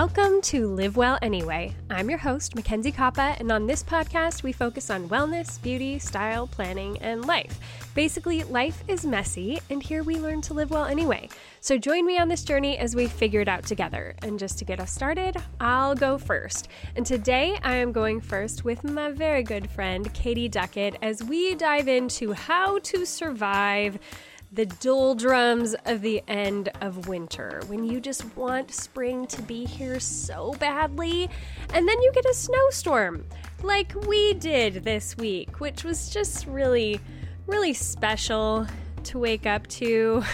Welcome to Live Well Anyway. I'm your host, Mackenzie Koppa, and on this podcast, we focus on wellness, beauty, style, planning, and life. Basically, life is messy, and here we learn to live well anyway. So join me on this journey as we figure it out together. And just to get us started, I'll go first. And today, I am going first with my very good friend, Katie Duckett, as we dive into how to survive the doldrums of the end of winter when you just want spring to be here so badly, and then you get a snowstorm like we did this week, which was just really, really special to wake up to.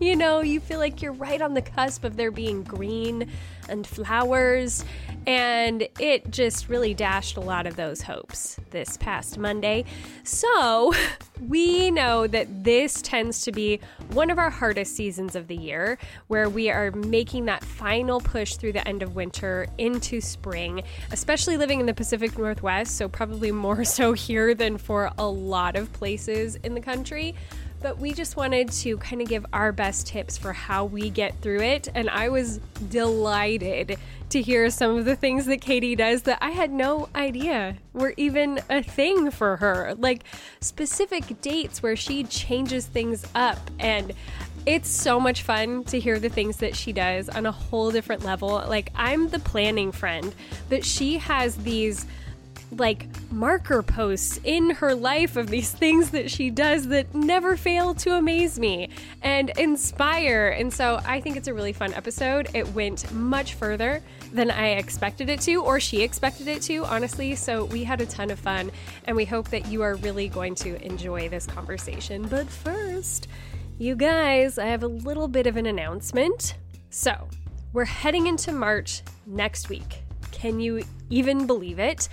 You know, you feel like you're right on the cusp of there being green and flowers, and it just really dashed a lot of those hopes this past Monday. So, we know that this tends to be one of our hardest seasons of the year where we are making that final push through the end of winter into spring, especially living in the Pacific Northwest, so probably more so here than for a lot of places in the country but we just wanted to kind of give our best tips for how we get through it. And I was delighted to hear some of the things that Katie does that I had no idea were even a thing for her, like specific dates where she changes things up. And it's so much fun to hear the things that she does on a whole different level. Like, I'm the planning friend, but she has these like marker posts in her life of these things that she does that never fail to amaze me and inspire. And so I think it's a really fun episode. It went much further than I expected it to, or she expected it to, honestly. So we had a ton of fun, and we hope that you are really going to enjoy this conversation. But first, you guys, I have a little bit of an announcement. So, we're heading into March next week. Can you even believe it?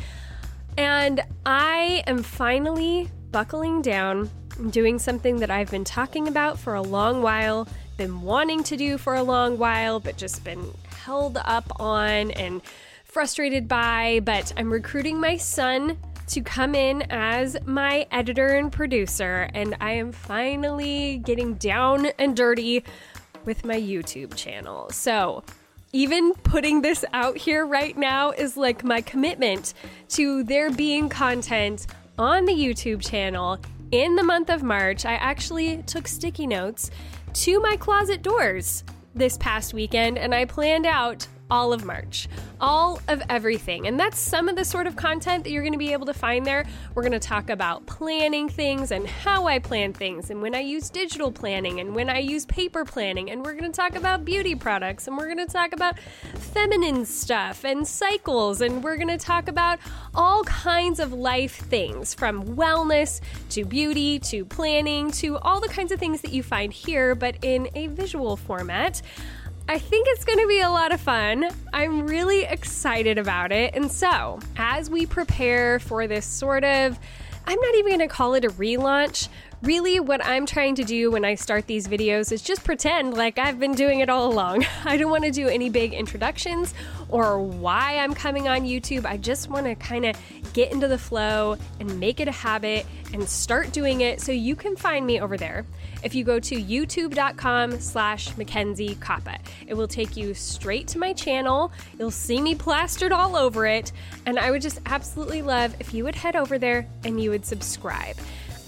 And I am finally buckling down, doing something that I've been talking about for a long while, been wanting to do for a long while, but just been held up on and frustrated by. But I'm recruiting my son to come in as my editor and producer, and I am finally getting down and dirty with my YouTube channel. So, even putting this out here right now is like my commitment to there being content on the YouTube channel in the month of March. I actually took sticky notes to my closet doors this past weekend and I planned out all of March, all of everything. And that's some of the sort of content that you're going to be able to find there. We're going to talk about planning things and how I plan things, and when I use digital planning, and when I use paper planning. And we're going to talk about beauty products, and we're going to talk about feminine stuff and cycles, and we're going to talk about all kinds of life things from wellness to beauty to planning to all the kinds of things that you find here, but in a visual format. I think it's going to be a lot of fun. I'm really excited about it. And so, as we prepare for this sort of, I'm not even going to call it a relaunch. Really, what I'm trying to do when I start these videos is just pretend like I've been doing it all along. I don't want to do any big introductions or why I'm coming on YouTube. I just want to kind of get into the flow and make it a habit and start doing it so you can find me over there if you go to youtube.com slash Mackenzie Koppa. It will take you straight to my channel. You'll see me plastered all over it. And I would just absolutely love if you would head over there and you would subscribe.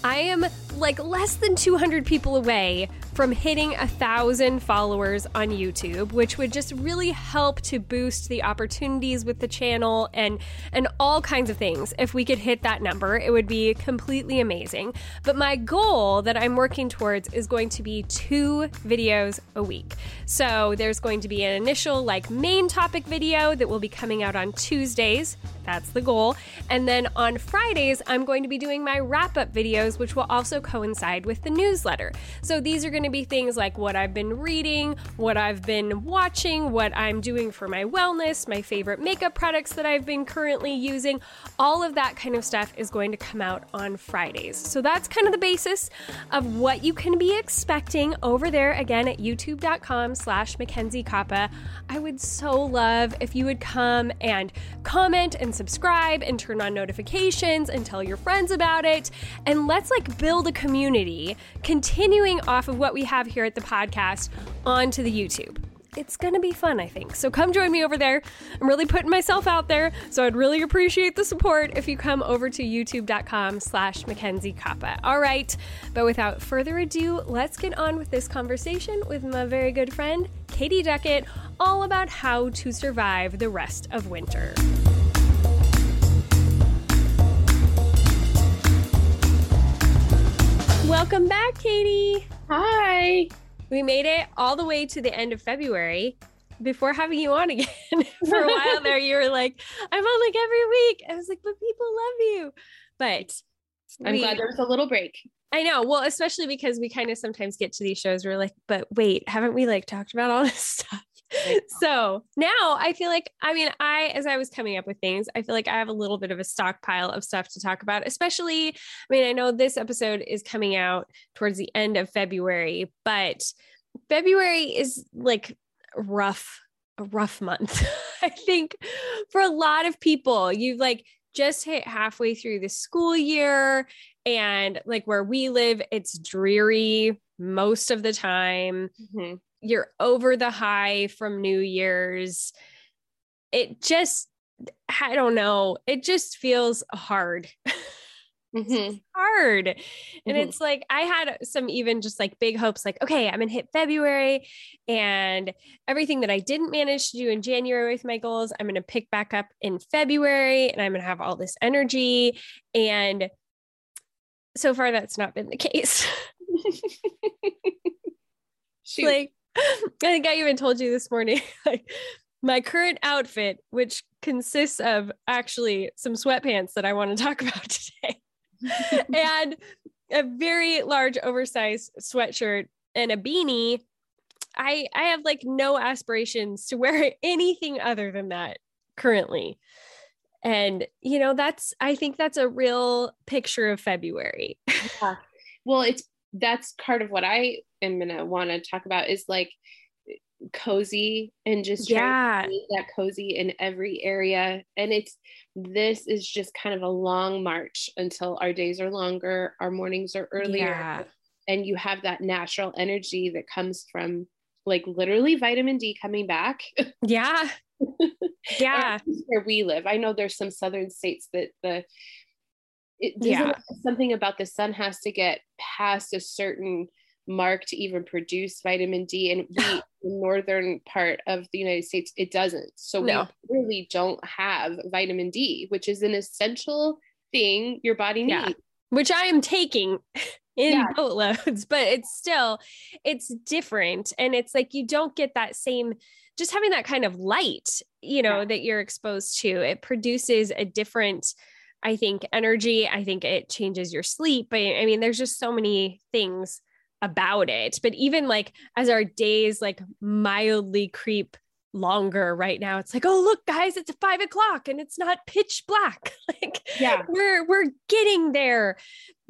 I am like less than 200 people away from hitting a thousand followers on YouTube, which would just really help to boost the opportunities with the channel and and all kinds of things. If we could hit that number, it would be completely amazing. But my goal that I'm working towards is going to be two videos a week. So there's going to be an initial like main topic video that will be coming out on Tuesdays. That's the goal. And then on Fridays, I'm going to be doing my wrap up videos, which will also coincide with the newsletter. So these are going to be things like what I've been reading, what I've been watching, what I'm doing for my wellness, my favorite makeup products that I've been currently using. All of that kind of stuff is going to come out on Fridays. So that's kind of the basis of what you can be expecting over there again at youtube.com slash Mackenzie Koppa. I would so love if you would come and comment and subscribe and turn on notifications and tell your friends about it. And let's like build a community continuing off of what we have here at the podcast onto the YouTube. it's going to be fun, I think. So come join me over there. I'm really putting myself out there. So I'd really appreciate the support if you come over to youtube.com slash Mackenzie Koppa. All right. But without further ado, let's get on with this conversation with my very good friend, Katie Duckett, all about how to survive the rest of winter. Welcome back, Katie. Hi. We made it all the way to the end of February before having you on again. For a while there, you were like, I'm on like every week. I was like, but people love you. But I'm we, glad there was a little break. I know. Well, especially because we kind of sometimes get to these shows where we're like, but wait, haven't we like talked about all this stuff? So now I feel like, I mean, I, as I was coming up with things, I feel like I have a little bit of a stockpile of stuff to talk about, especially, I mean, I know this episode is coming out towards the end of February, but February is like rough, a rough month. I think for a lot of people, you've like just hit halfway through the school year and like where we live, it's dreary most of the time. Mm-hmm you're over the high from New Year's. It just, I don't know, it just feels hard. Mm-hmm. hard. And mm-hmm. it's like I had some even just like big hopes like, okay, I'm gonna hit February and everything that I didn't manage to do in January with my goals, I'm gonna pick back up in February and I'm gonna have all this energy. And so far, that's not been the case. like I think I even told you this morning, like my current outfit, which consists of actually some sweatpants that I want to talk about today, and a very large oversized sweatshirt and a beanie. I I have like no aspirations to wear anything other than that currently. And you know, that's I think that's a real picture of February. yeah. Well, it's that's part of what I am gonna want to talk about is like cozy and just yeah. that cozy in every area. And it's this is just kind of a long march until our days are longer our mornings are earlier. Yeah. and you have that natural energy that comes from like literally vitamin d coming back. Yeah. Yeah. where we live. I know there's some southern states that the it yeah. something about the sun has to get past a certain mark to even produce vitamin D. And we, the northern part of the United States, it doesn't. So no. we really don't have vitamin D, which is an essential thing your body needs. Yeah. Which I am taking in yeah. boatloads, but it's still, it's different. And it's like you don't get that same, just having that kind of light, you know, yeah. that you're exposed to. It produces a different I think energy, I think it changes your sleep. But I mean, there's just so many things about it. But even like as our days like mildly creep longer right now, it's like, oh look, guys, it's five o'clock and it's not pitch black. like yeah, we're we're getting there.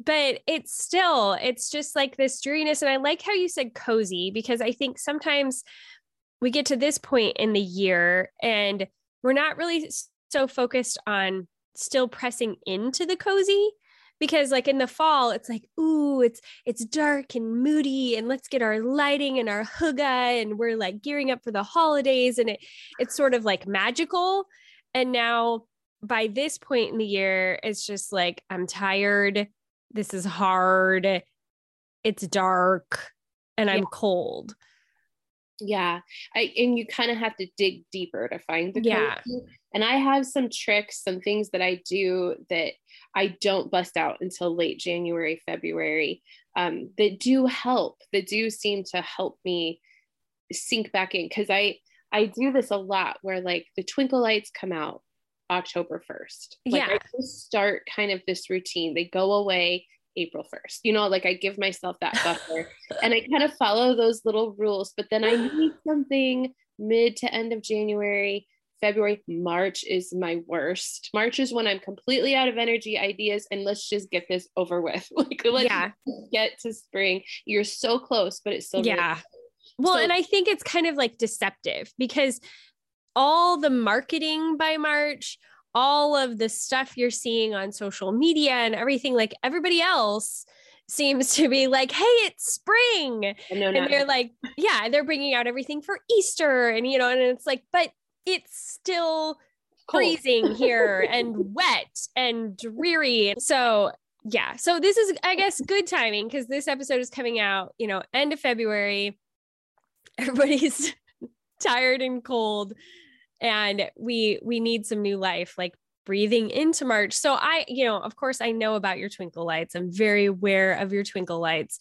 But it's still, it's just like this dreariness. And I like how you said cozy because I think sometimes we get to this point in the year and we're not really so focused on still pressing into the cozy because like in the fall it's like ooh it's it's dark and moody and let's get our lighting and our hygge and we're like gearing up for the holidays. And it it's sort of like magical. And now by this point in the year it's just like i'm tired. This is hard. It's dark and i'm cold yeah I, and you kind of have to dig deeper to find the yeah. and i have some tricks some things that i do that i don't bust out until late january february um, that do help that do seem to help me sink back in because i i do this a lot where like the twinkle lights come out october 1st like yeah. i just start kind of this routine. They go away April 1st. You know, like I give myself that buffer and I kind of follow those little rules, but then I need something mid to end of January. February, March is my worst. March is when I'm completely out of energy, ideas, and let's just get this over with. Like, let's yeah. get to spring. You're so close, but it's still yeah. Really well, so- and I think it's kind of like deceptive because all the marketing by March, all of the stuff you're seeing on social media and everything like everybody else seems to be like, hey, it's spring. No, and they're like, yeah, they're bringing out everything for Easter. And, you know, and it's like, but it's still freezing here and wet and dreary. So, yeah. So, this is, I guess, good timing because this episode is coming out, you know, end of February. Everybody's tired and cold and we we need some new life like breathing into March. So I, you know, of course I know about your twinkle lights. I'm very aware of your twinkle lights.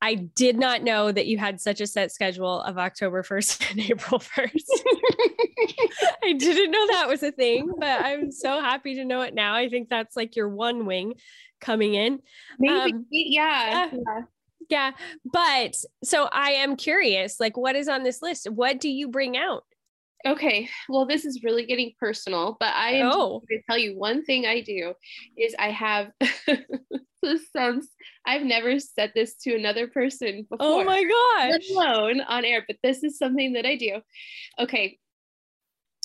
I did not know that you had such a set schedule of October 1st and April 1st. I didn't know that was a thing, but I'm so happy to know it now. I think that's like your one wing coming in. Maybe, um, yeah. yeah. Yeah. But so I am curious, like what is on this list? What do you bring out? Okay, well, this is really getting personal, but I am oh. going to tell you one thing I do is I have this sounds I've never said this to another person oh before. Oh my gosh. Alone on air, but this is something that I do. Okay,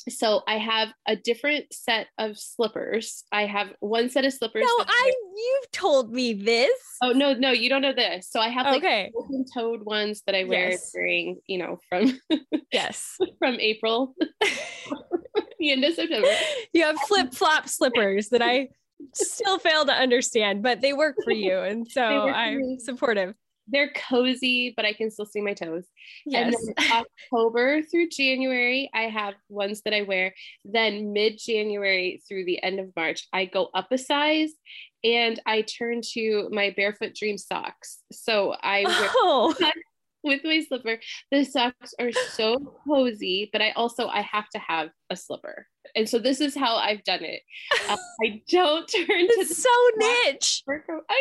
so I have a different set of slippers. I have one set of slippers. No, I you've told me this. Oh no, no, you don't know this. So I have like okay. open toed ones that I wear yes. during, you know, from yes, from April, the end of September. You have flip flop slippers that I still fail to understand, but they work for you, and so I'm supportive they're cozy, but I can still see my toes. Yes. And then October through January, I have ones that I wear. Then mid January through the end of March, I go up a size and I turn to my barefoot dream socks. So I oh. with my slipper. The socks are so cozy, but I also I have to have a slipper. And so this is how I've done it. Uh, I don't turn it's to so niche. I,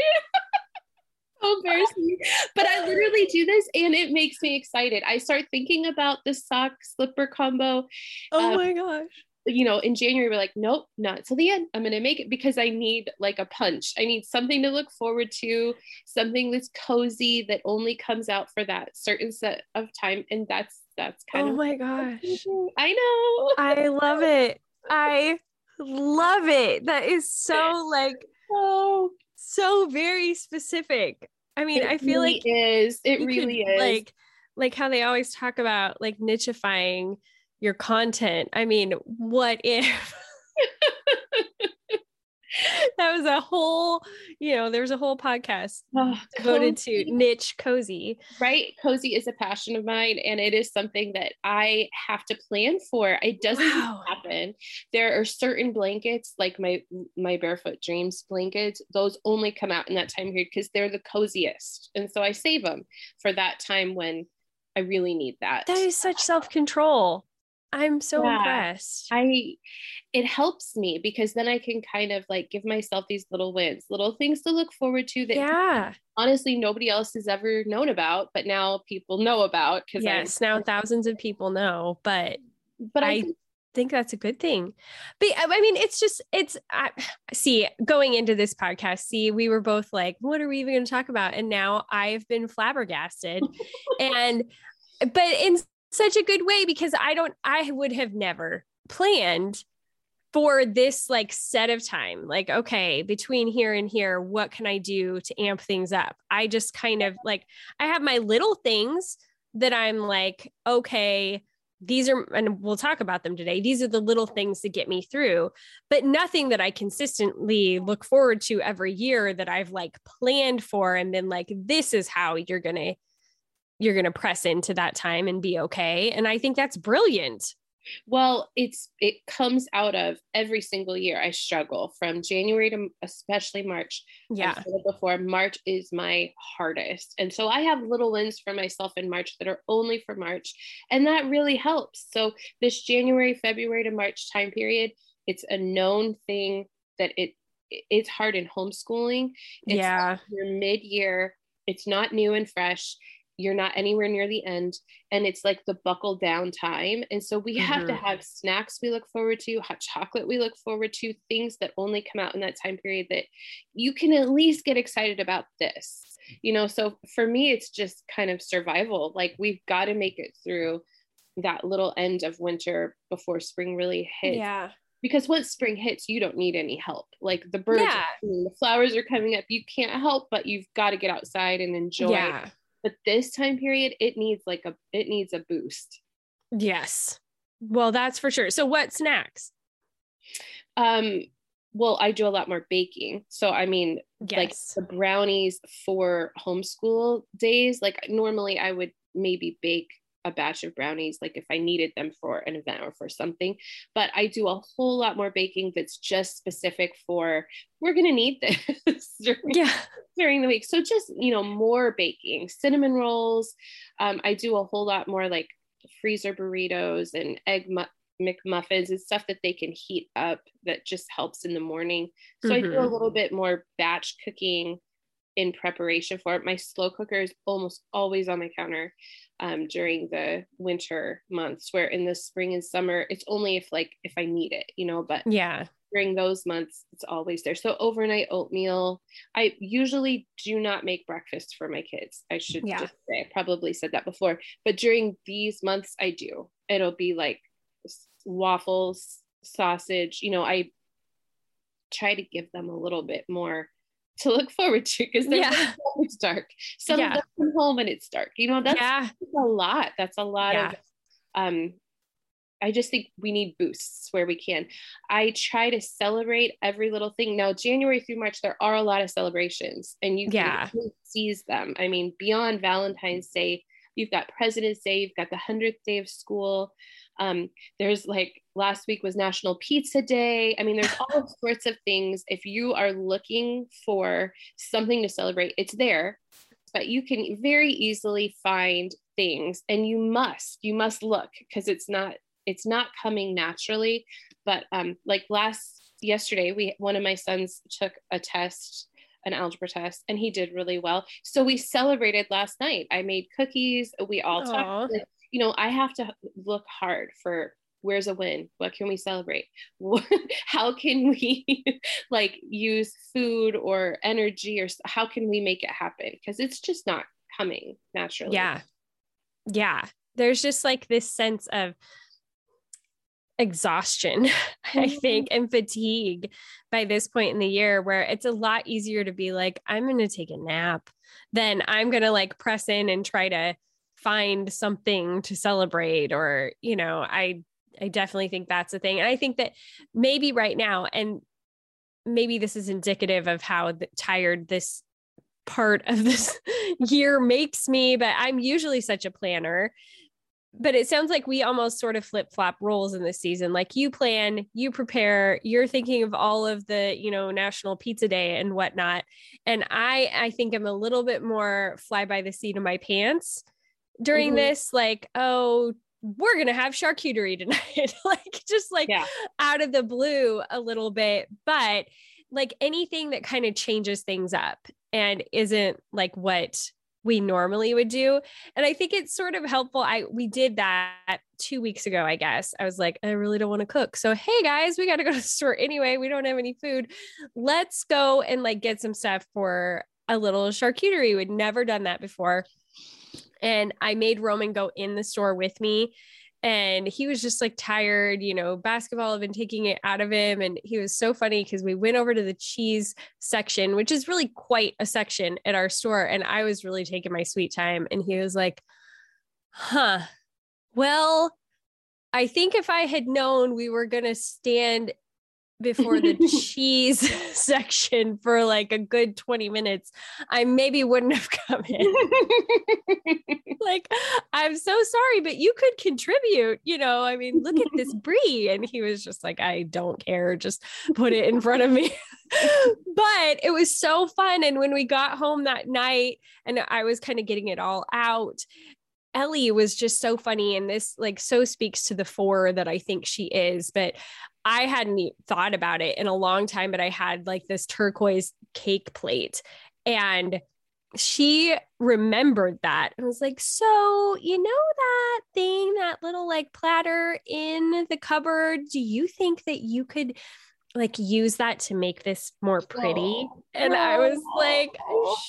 so embarrassing. But I literally do this and it makes me excited. I start thinking about the sock slipper combo. Oh um, my gosh. You know, in January, we're like, nope, not till the end. I'm going to make it because I need like a punch. I need something to look forward to, something that's cozy that only comes out for that certain set of time. And that's, that's kind oh of. Oh my gosh. I know. I love it. I love it. That is so like, oh, so very specific. I mean, it I feel really like is. It really could, is. Like like how they always talk about like nichifying your content. I mean, what if that was a whole, you know, there's a whole podcast oh, devoted cozy. to niche cozy. Right. Cozy is a passion of mine and it is something that I have to plan for. It doesn't wow. happen. There are certain blankets like my my barefoot dreams blankets, those only come out in that time period because they're the coziest. And so I save them for that time when I really need that. That is such self-control. I'm so yeah, impressed. I it helps me because then I can kind of like give myself these little wins, little things to look forward to that yeah. honestly nobody else has ever known about, but now people know about because yes, I'm, now thousands of people know, but but I, I think that's a good thing. But I mean, it's just, it's, I, see, going into this podcast, see, we were both like, what are we even going to talk about? And now I've been flabbergasted. and, but in such a good way because I don't, I would have never planned for this like set of time. Like, okay, between here and here, what can I do to amp things up? I just kind of like, I have my little things that I'm like, okay, these are, and we'll talk about them today. These are the little things that get me through, but nothing that I consistently look forward to every year that I've like planned for and then like, this is how you're going to you're going to press into that time and be okay. And I think that's brilliant. Well, it's it comes out of every single year I struggle from January to especially March. Yeah. Before March is my hardest. And so I have little wins for myself in March that are only for March. And that really helps. So this January, February to March time period, it's a known thing that it it's hard in homeschooling. It's yeah. Your mid-year, it's not new and fresh you're not anywhere near the end and it's like the buckle down time and so we mm-hmm. have to mm-hmm. have snacks we look forward to hot chocolate we look forward to things that only come out in that time period that you can at least get excited about this you know so for me it's just kind of survival like we've got to make it through that little end of winter before spring really hits yeah because once spring hits, you don't need any help. Like the birds, yeah. the flowers are coming up. You can't help, but you've got to get outside and enjoy. Yeah. But this time period, it needs like a it needs a boost. Yes. Well, that's for sure. So what snacks? Um, well, I do a lot more baking. So I mean, yes. like the brownies for homeschool days, like normally I would maybe bake a batch of brownies like if I needed them for an event or for something. But I do a whole lot more baking that's just specific for we're gonna need this during, yeah. during the week. So just you know, more baking, cinnamon rolls. Um, I do a whole lot more like freezer burritos and egg mu- McMuffins and stuff that they can heat up that just helps in the morning. So mm-hmm. I do a mm-hmm. little bit more batch cooking in preparation for it. My slow cooker is almost always on my counter um, during the winter months, where in the spring and summer, it's only if like if I need it, you know, but yeah. During those months, it's always there. So overnight oatmeal. I usually do not make breakfast for my kids. I should yeah. just say I probably said that before, but during these months, I do. It'll be like waffles, sausage. You know, I try to give them a little bit more to look forward to because yeah. it's dark. Some yeah. of them come home and it's dark. You know, that's, yeah. a lot. That's a lot yeah. of um I just think we need boosts where we can. I try to celebrate every little thing. Now, January through March, there are a lot of celebrations and you yeah. can seize them. I mean, beyond Valentine's Day, you've got President's Day, you've got the 100th day of school. Um, there's like last week was National Pizza Day. I mean, there's all sorts of things. If you are looking for something to celebrate, it's there, but you can very easily find things and you must, you must look because it's not, it's not coming naturally. But um, like last yesterday, we one of my sons took a test an algebra test and he did really well. So we celebrated last night. I made cookies. We all Aww. talked you know, I have to look hard for where's a win? What can we celebrate? how can we like use food or energy or how can we make it happen? Because it's just not coming naturally. Yeah. Yeah. There's just like this sense of exhaustion, I mm-hmm. think, and fatigue by this point in the year where it's a lot easier to be like, I'm going to take a nap than I'm going to like press in and try to find something to celebrate or you know i i definitely think that's a thing and i think that maybe right now and maybe this is indicative of how tired this part of this year makes me but i'm usually such a planner but it sounds like we almost sort of flip flop roles in this season. Like you plan, you prepare, you're thinking of all of the, you know, National Pizza Day and whatnot. And I, I think I'm a little bit more fly by the seat of my pants during mm-hmm. this like oh we're gonna have charcuterie tonight like just like yeah. out of the blue a little bit but like anything that kind of changes things up and isn't like what we normally would do and i think it's sort of helpful i we did that two weeks ago i guess i was like i really don't want to cook so hey guys we got to go to the store anyway we don't have any food let's go and like get some stuff for a little charcuterie we'd never done that before and I made Roman go in the store with me. And he was just like tired, you know, basketball had been taking it out of him. And he was so funny because we went over to the cheese section, which is really quite a section at our store. And I was really taking my sweet time. And he was like, huh, well, I think if I had known we were going to stand before the cheese section for like a good 20 minutes, I maybe wouldn't have come in. like, I'm so sorry, but you could contribute. You know, I mean, look at this brie. And he was just like, I don't care. Just put it in front of me. but it was so fun. And when we got home that night and I was kind of getting it all out, Ellie was just so funny and this like so speaks to the four that I think she is but I hadn't thought about it in a long time, but I had like this turquoise cake plate and she remembered that and was like, So, you know, that thing, that little like platter in the cupboard, do you think that you could like use that to make this more pretty? Oh. And I was like,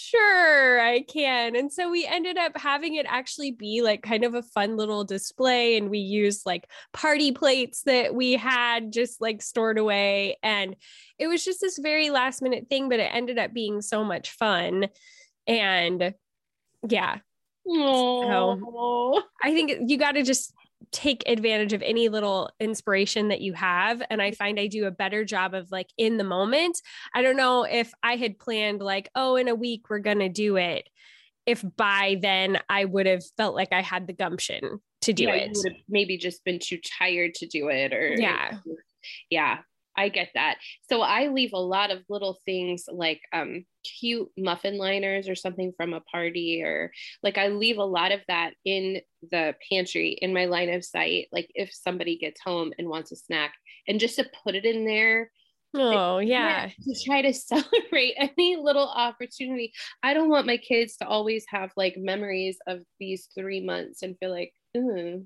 sure, I can. And so we ended up having it actually be like kind of a fun little display. And we used like party plates that we had just like stored away. And it was just this very last minute thing, but it ended up being so much fun. And yeah. So I think you got to just take advantage of any little inspiration that you have and i mm-hmm. find i do a better job of like in the moment. I don't know if i had planned like oh in a week we're going to do it if by then i would have felt like i had the gumption to do yeah, it. maybe just been too tired to do it or yeah. Yeah I get that. So I leave a lot of little things like um, cute muffin liners or something from a party, or like I leave a lot of that in the pantry in my line of sight. Like if somebody gets home and wants a snack, and just to put it in there. Oh, yeah. To try to celebrate any little opportunity. I don't want my kids to always have like memories of these three months and feel like, mm.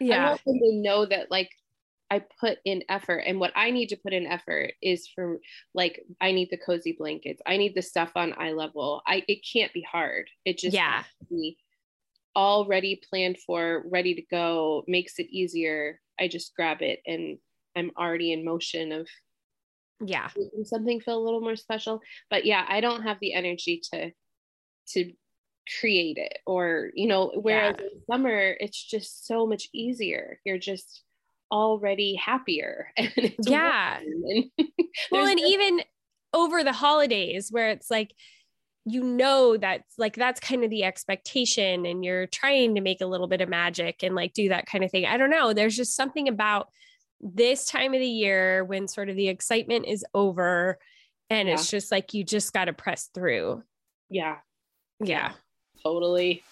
yeah. I want them to know that like I put in effort. And what I need to put in effort is for like I need the cozy blankets. I need the stuff on eye level. I it can't be hard. It just yeah. be already planned for, ready to go, makes it easier. I just grab it and I'm already in motion of yeah something feel a little more special. But yeah, I don't have the energy to to create it or you know whereas yeah. in summer it's just so much easier you're just already happier. yeah. well, and even over the holidays where it's like, you know that's like that's kind of the expectation and you're trying to make a little bit of magic and like do that kind of thing. I don't know. There's just something about this time of the year when sort of the excitement is over and yeah. it's just like you just got to press through. Yeah. Yeah. Totally.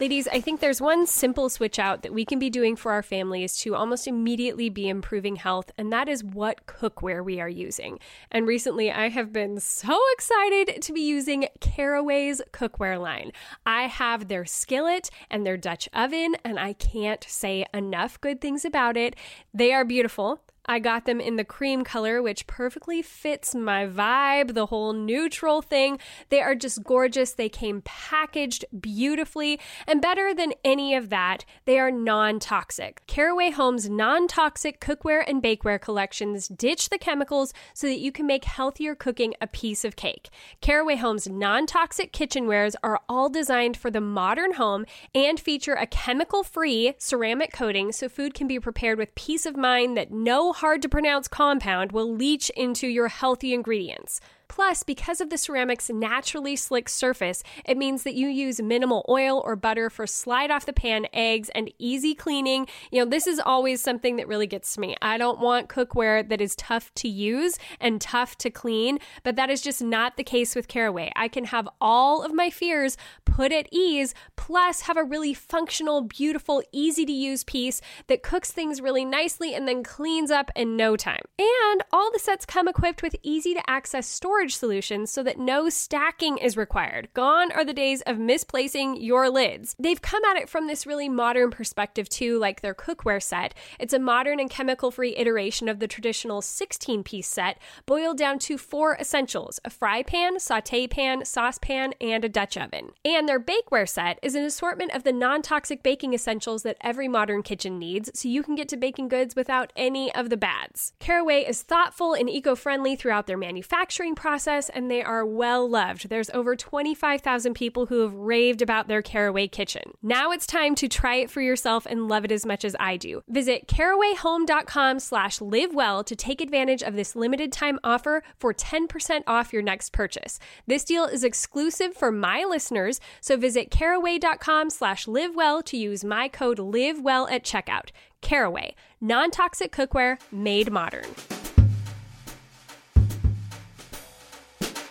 Ladies, I think there's one simple switch out that we can be doing for our families to almost immediately be improving health, and that is what cookware we are using. And recently, I have been so excited to be using Caraway's cookware line. I have their skillet and their Dutch oven, and I can't say enough good things about it. They are beautiful. I got them in the cream color, which perfectly fits my vibe, the whole neutral thing. They are just gorgeous. They came packaged beautifully, and better than any of that, they are non toxic. Caraway Home's non toxic cookware and bakeware collections ditch the chemicals so that you can make healthier cooking a piece of cake. Caraway Home's non toxic kitchenwares are all designed for the modern home and feature a chemical free ceramic coating so food can be prepared with peace of mind that no hard to pronounce compound will leach into your healthy ingredients. Plus, because of the ceramic's naturally slick surface, it means that you use minimal oil or butter for slide off the pan eggs and easy cleaning. You know, this is always something that really gets me. I don't want cookware that is tough to use and tough to clean, but that is just not the case with Caraway. I can have all of my fears put at ease, plus have a really functional, beautiful, easy to use piece that cooks things really nicely and then cleans up in no time. And all the sets come equipped with easy to access storage storage solutions so that no stacking is required. Gone are the days of misplacing your lids. They've come at it from this really modern perspective too, like their cookware set. It's a modern and chemical free iteration of the traditional 16 piece set, boiled down to four essentials a fry pan, saute pan, saucepan, and a Dutch oven. And their bakeware set is an assortment of the non toxic baking essentials that every modern kitchen needs, so you can get to baking goods without any of the bads. Caraway is thoughtful and eco friendly throughout their manufacturing process process and they are well loved. There's over 25,000 people who have raved about their Caraway kitchen. Now it's time to try it for yourself and love it as much as I do. Visit carawayhome.com slash livewell to take advantage of this limited time offer for 10% off your next purchase. This deal is exclusive for my listeners, so visit caraway.com slash livewell to use my code livewell at checkout. Caraway, non-toxic cookware made modern.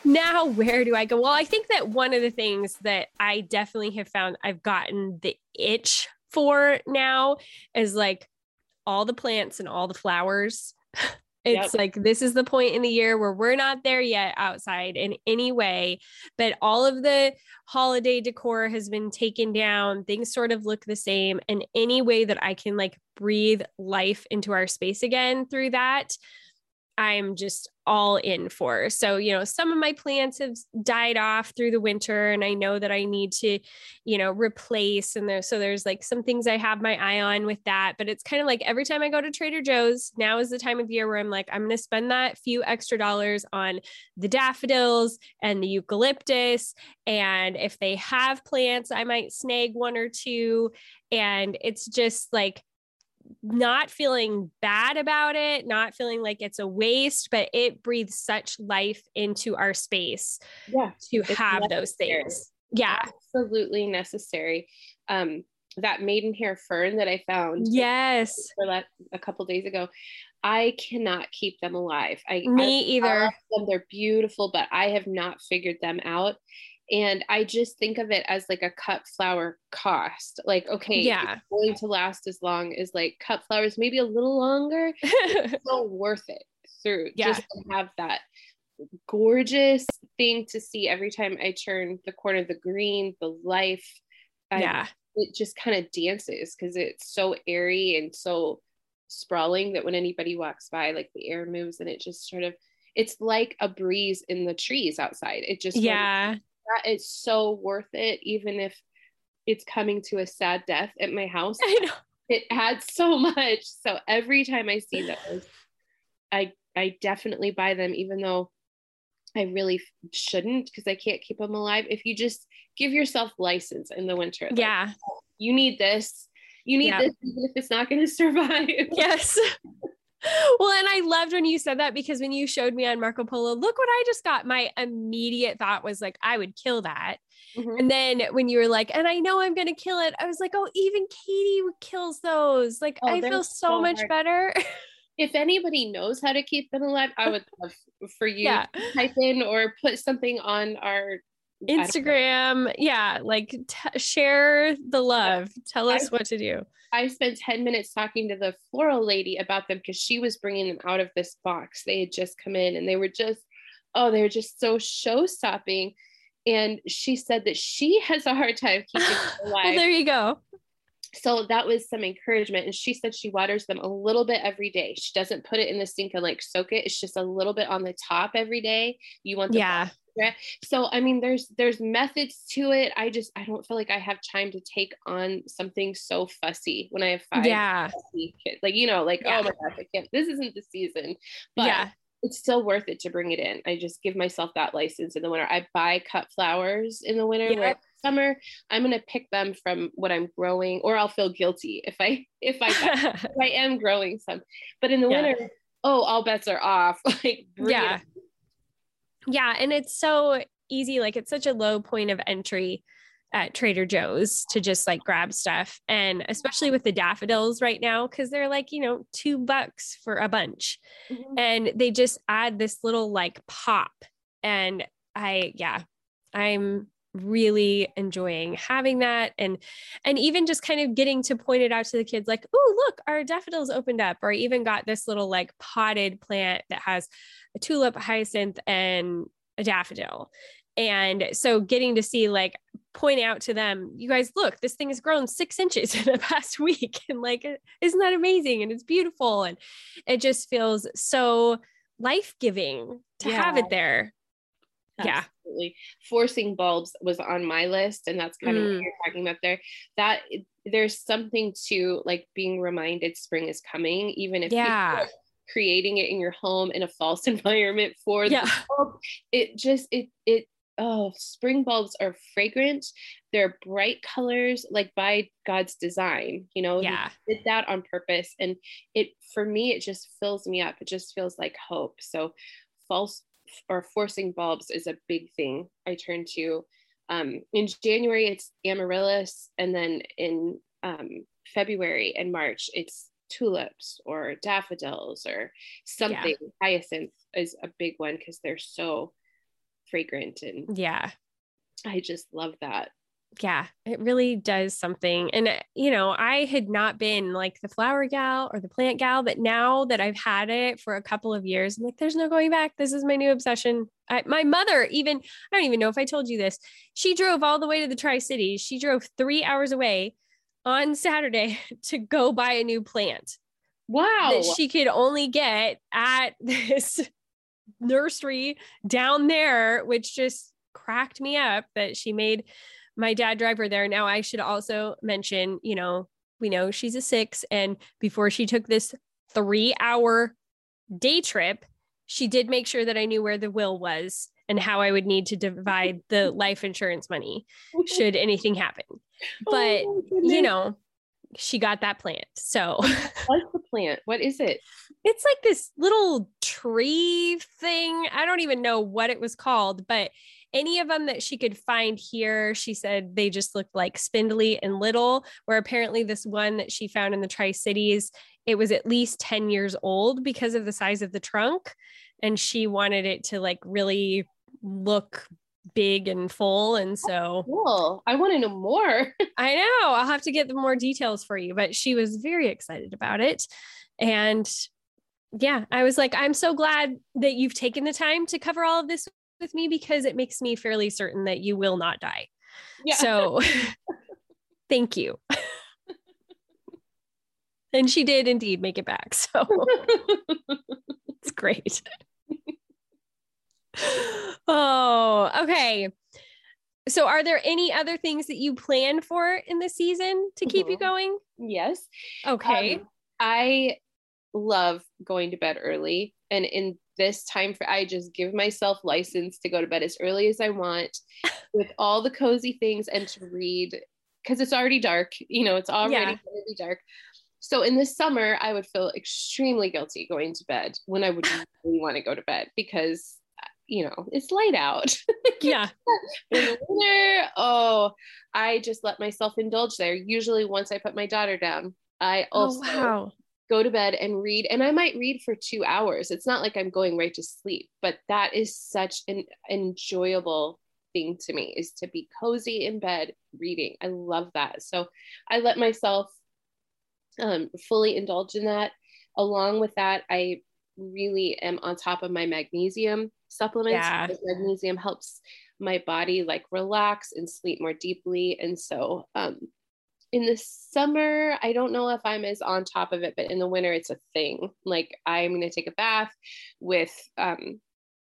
Now where do I go? Well, I think that one of the things that I definitely have found I've gotten the itch for now is like all the plants and all the flowers It's yep. like this is the point in the year where we're not there yet outside in any way, but all of the holiday decor has been taken down. Things sort of look the same. And any way that I can like breathe life into our space again through that, I'm just all in for. So, you know, some of my plants have died off through the winter and I know that I need to, you know, replace and there so there's like some things I have my eye on with that, but it's kind of like every time I go to Trader Joe's, now is the time of year where I'm like I'm going to spend that few extra dollars on the daffodils and the eucalyptus and if they have plants, I might snag one or two and it's just like not feeling bad about it, not feeling like it's a waste, but it breathes such life into our space yeah, to have necessary. those things. Yeah. Absolutely necessary. Um, that maidenhair fern that I found. Yes. For that a couple days ago. I cannot keep them alive. I me I either. Them. They're beautiful, but I have not figured them out and i just think of it as like a cut flower cost like okay yeah. going to last as long as like cut flowers maybe a little longer still worth it through yeah. just to have that gorgeous thing to see every time i turn the corner the green the life I, yeah. it just kind of dances because it's so airy and so sprawling that when anybody walks by like the air moves and it just sort of it's like a breeze in the trees outside. It just yeah that is so worth it, even if it's coming to a sad death at my house. I know. It adds so much. So every time I see those, I I definitely buy them, even though I really shouldn't because I can't keep them alive. If you just give yourself license in the winter, like, yeah, you need this. You need this, even if it's not going to survive. Yes. Well, and I loved when you said that because when you showed me on Marco Polo, look what I just got. My immediate thought was like, I would kill that. Mm-hmm. And then when you were like, and I know I'm going to kill it, I was like, oh, even Katie kills those. Like, oh, I feel so, so much better. if anybody knows how to keep them alive, I would love for you yeah. to type in or put something on our Instagram. Yeah, like t- share the love. Tell us I, what to do. I spent 10 minutes talking to the floral lady about them because she was bringing them out of this box. They had just come in and they were just, oh, they were just so show stopping. And she said that she has a hard time keeping them alive. well, there you go. So that was some encouragement. And she said she waters them a little bit every day. She doesn't put it in the sink and like soak it. It's just a little bit on the top every day. You want the yeah so i mean there's there's methods to it. I just i don't feel like i have time to take on something so fussy when i have five yeah. kids. Like you know like oh yeah. oh my gosh i can't this isn't the season. But yeah. it's still worth it to bring it in. I just give myself that license in the winter. I buy cut flowers in the winter yeah. summer. I'm going to pick them from what i'm growing or i'll feel guilty if i if i if i am growing some. But in the yeah. winter oh all bets are off. Like yeah yeah. And it's so easy. Like it's such a low point of entry at Trader Joe's to just like grab stuff. And especially with the daffodils right now, because they're like, you know, two bucks for a bunch. Mm-hmm. And they just add this little like pop. And I, yeah, I'm really enjoying having that and and even just kind of getting to point it out to the kids like oh look our daffodils opened up or I even got this little like potted plant that has a tulip hyacinth and a daffodil. And so getting to see like point out to them you guys look this thing has grown six inches in the past week and like isn't that amazing? And it's beautiful. And it just feels so life-giving to yeah. have it there Absolutely. Yeah. Forcing bulbs was on my list, and that's kind mm. of what you're talking about there. That there's something to like being reminded spring is coming, even if yeah. creating it in your home in a false environment for yeah. the bulb. It just it it oh spring bulbs are fragrant they're bright colors like by god's design you know yeah he did that on purpose and it for me it just fills me up it just feels like hope so false or forcing bulbs is a big thing I turn to. Um, in January, it's amaryllis, and then in um, February and March, it's tulips or daffodils or something. Yeah. Hyacinth is a big one because they're so fragrant and yeah, I just love that. Yeah, it really does something. And, uh, you know, I had not been like the flower gal or the plant gal, but now that I've had it for a couple of years, I'm like, there's no going back. This is my new obsession. I, my mother, even, I don't even know if I told you this, she drove all the way to the Tri Cities. She drove three hours away on Saturday to go buy a new plant. Wow. That she could only get at this nursery down there, which just cracked me up that she made my dad drive her there. Now, I should also mention, you know, we know she's a six. And before she took this three hour day trip, she did make sure that I knew where the will was and how I would need to divide the life insurance money should anything happen. Oh but, oh you know, she got that plant. So, what's the plant? What is it? It's like this little tree thing. I don't even know what it was called, but any of them that she could find here, she said they just looked like spindly and little. Where apparently, this one that she found in the Tri Cities, it was at least 10 years old because of the size of the trunk. And she wanted it to like really look big and full. And so cool. I want to know more. I know. I'll have to get the more details for you, but she was very excited about it. And yeah, I was like, I'm so glad that you've taken the time to cover all of this with me because it makes me fairly certain that you will not die. Yeah. So thank you. and she did indeed make it back. So it's great. oh, okay. So are there any other things that you plan for in the season to keep mm-hmm. you going? Yes. Okay. Um, I love going to bed early and in this time for I just give myself license to go to bed as early as I want with all the cozy things and to read because it's already dark. You know, it's already yeah. really dark. So in the summer, I would feel extremely guilty going to bed when I would really want to go to bed because you know it's light out. Yeah. in the winter, oh, I just let myself indulge there. Usually, once I put my daughter down, I oh, also oh, wow go to bed and read and i might read for two hours. It's not like i'm going right to sleep but that is such an enjoyable thing to me is to be cozy in bed reading. I love that. So i let myself um, fully indulge in that. Along with that i really am on top of my magnesium supplements. Yeah. magnesium helps my body like relax and sleep more deeply. And so um, in the summer, I don't know if I'm as on top of it, but in the winter, it's a thing. Like I'm going to take a bath with um,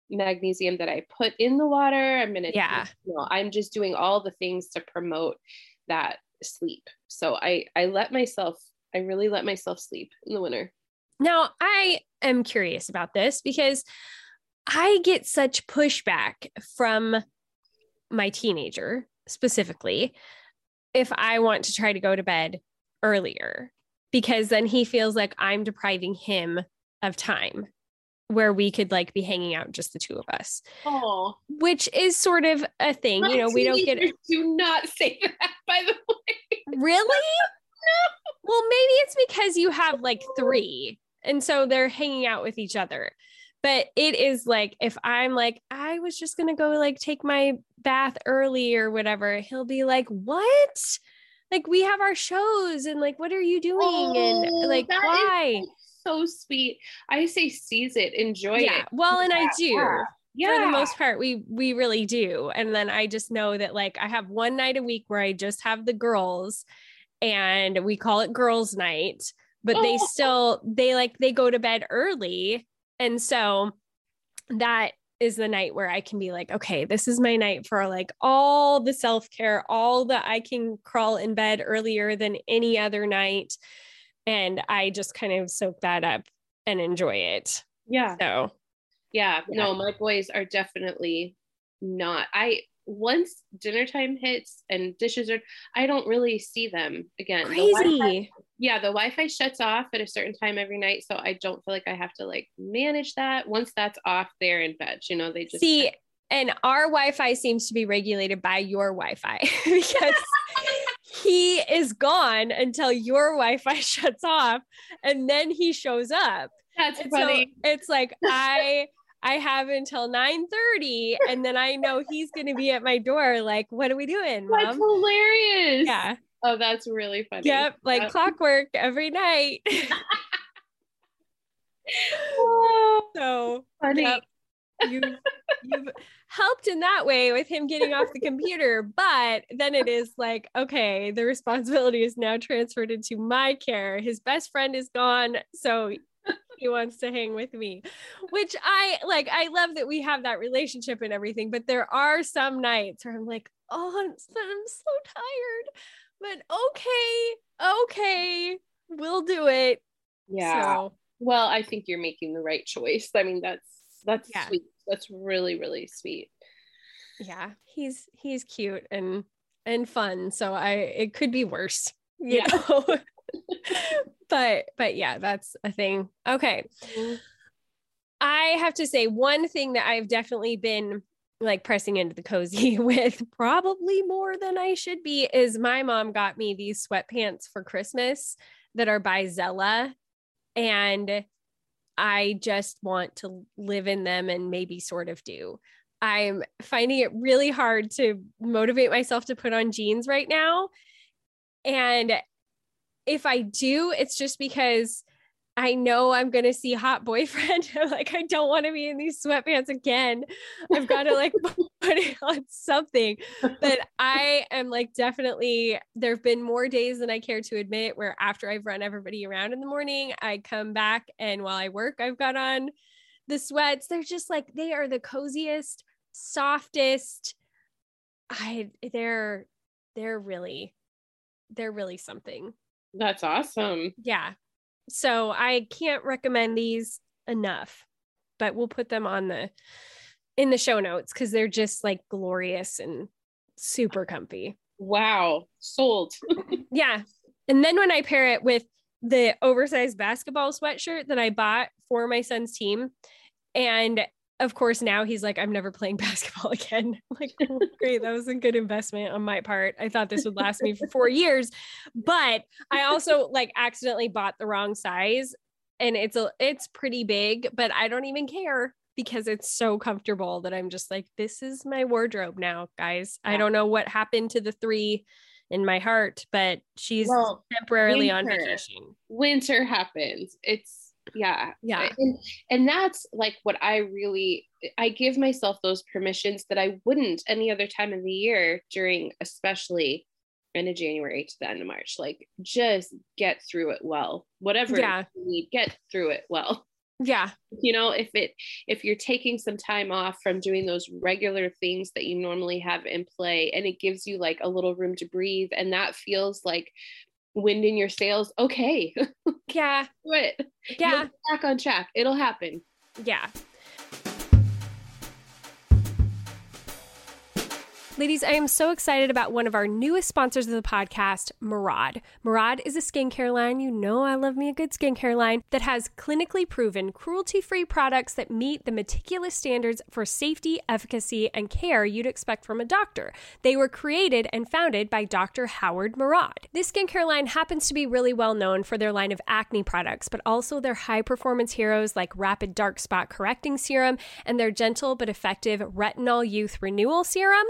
magnesium that I put in the water. I'm going to, yeah, you know, I'm just doing all the things to promote that sleep. So I, I let myself, I really let myself sleep in the winter. Now, I am curious about this because I get such pushback from my teenager specifically if I want to try to go to bed earlier because then he feels like I'm depriving him of time where we could like be hanging out just the two of us. Oh, which is sort of a thing, My you know, we don't get do not say that by the way. Really? no. Well, maybe it's because you have like 3 and so they're hanging out with each other. But it is like if I'm like I was just going to go like take my bath early or whatever, he'll be like, What? Like, we have our shows and like, what are you doing? Oh, and like, why? So sweet. I say seize it, enjoy yeah. it. Well, and I do. Yeah. For the most part, we we really do. And then I just know that like I have one night a week where I just have the girls and we call it girls' night, but oh. they still they like they go to bed early. And so that is the night where I can be like, okay, this is my night for like all the self care, all that I can crawl in bed earlier than any other night. And I just kind of soak that up and enjoy it. Yeah. So, yeah, yeah. no, my boys are definitely not. I, once dinner time hits and dishes are, I don't really see them again. Crazy. The yeah, the Wi-Fi shuts off at a certain time every night, so I don't feel like I have to like manage that. Once that's off, they're in bed. You know, they just see. And our Wi-Fi seems to be regulated by your Wi-Fi because he is gone until your Wi-Fi shuts off, and then he shows up. That's and funny. So it's like I I have until 9:30 and then I know he's going to be at my door like what are we doing, mom? That's hilarious. Yeah. Oh, that's really funny. Yep, like yep. clockwork every night. oh, so funny. Yep, you've, you've helped in that way with him getting off the computer, but then it is like, okay, the responsibility is now transferred into my care. His best friend is gone, so he wants to hang with me which i like i love that we have that relationship and everything but there are some nights where i'm like oh i'm, I'm so tired but okay okay we'll do it yeah so, well i think you're making the right choice i mean that's that's yeah. sweet that's really really sweet yeah he's he's cute and and fun so i it could be worse you yeah. know but but yeah, that's a thing. Okay. Mm-hmm. I have to say one thing that I've definitely been like pressing into the cozy with probably more than I should be is my mom got me these sweatpants for Christmas that are by Zella and I just want to live in them and maybe sort of do. I'm finding it really hard to motivate myself to put on jeans right now. And if I do, it's just because I know I'm going to see hot boyfriend. like, I don't want to be in these sweatpants again. I've got to like put it on something. But I am like, definitely, there have been more days than I care to admit where after I've run everybody around in the morning, I come back and while I work, I've got on the sweats. They're just like, they are the coziest, softest. I, they're, they're really, they're really something. That's awesome. Yeah. So I can't recommend these enough, but we'll put them on the in the show notes because they're just like glorious and super comfy. Wow. Sold. yeah. And then when I pair it with the oversized basketball sweatshirt that I bought for my son's team, and of course, now he's like, I'm never playing basketball again. I'm like, oh, great, that was a good investment on my part. I thought this would last me for four years, but I also like accidentally bought the wrong size, and it's a it's pretty big, but I don't even care because it's so comfortable that I'm just like, this is my wardrobe now, guys. Yeah. I don't know what happened to the three in my heart, but she's well, temporarily winter, on vacation. Winter happens. It's yeah yeah. and, and that's like what i really i give myself those permissions that i wouldn't any other time of the year during especially end of january to the end of march like just get through it well whatever yeah. you need get through it well. Yeah. You know if it if you're taking some time off from doing those regular things that you normally have in play and it gives you like a little room to breathe and that feels like wind in your sails, okay. Yeah. Do it. Yeah. back on track. It'll happen. Yeah. Ladies, I am so excited about one of our newest sponsors of the podcast, Murad. Murad is a skincare line. You know, I love me a good skincare line that has clinically proven cruelty free products that meet the meticulous standards for safety, efficacy, and care you'd expect from a doctor. They were created and founded by Dr. Howard Murad. This skincare line happens to be really well known for their line of acne products, but also their high performance heroes like Rapid Dark Spot Correcting Serum and their gentle but effective Retinol Youth Renewal Serum.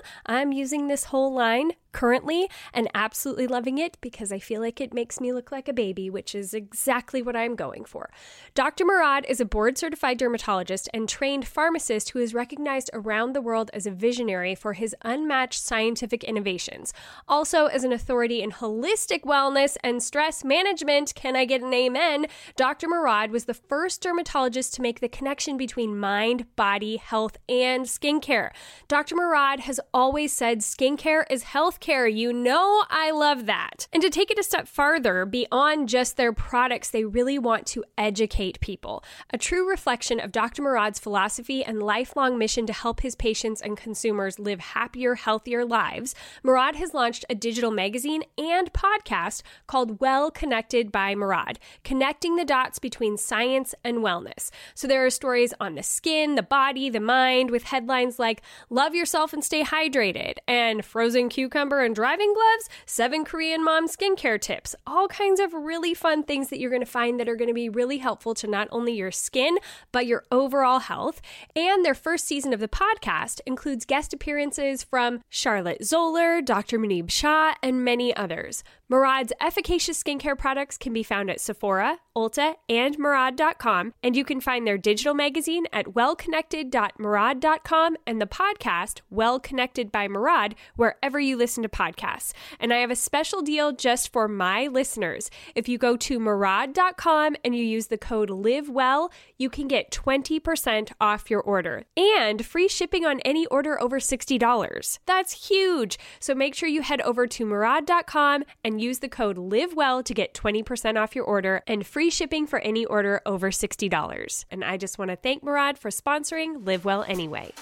Using this whole line currently and absolutely loving it because I feel like it makes me look like a baby, which is exactly what I'm going for. Dr. Murad is a board certified dermatologist and trained pharmacist who is recognized around the world as a visionary for his unmatched scientific innovations. Also, as an authority in holistic wellness and stress management, can I get an amen? Dr. Murad was the first dermatologist to make the connection between mind, body, health, and skincare. Dr. Murad has always said skincare is healthcare care. You know, I love that. And to take it a step farther, beyond just their products, they really want to educate people. A true reflection of Dr. Murad's philosophy and lifelong mission to help his patients and consumers live happier, healthier lives, Murad has launched a digital magazine and podcast called Well Connected by Murad, connecting the dots between science and wellness. So there are stories on the skin, the body, the mind, with headlines like Love Yourself and Stay Hydrated and Frozen Cucumber cucumber and driving gloves, seven Korean mom skincare tips, all kinds of really fun things that you're going to find that are going to be really helpful to not only your skin, but your overall health. And their first season of the podcast includes guest appearances from Charlotte Zoller, Dr. Muneeb Shah, and many others. Murad's efficacious skincare products can be found at Sephora, Ulta, and Murad.com, and you can find their digital magazine at wellconnected.murad.com and the podcast Well Connected by Murad wherever you listen to podcasts. And I have a special deal just for my listeners. If you go to Murad.com and you use the code LIVEWELL, you can get 20% off your order and free shipping on any order over $60. That's huge. So make sure you head over to Murad.com and use the code LIVEWELL to get 20% off your order and free shipping for any order over $60. And I just want to thank Murad for sponsoring Live Well Anyway.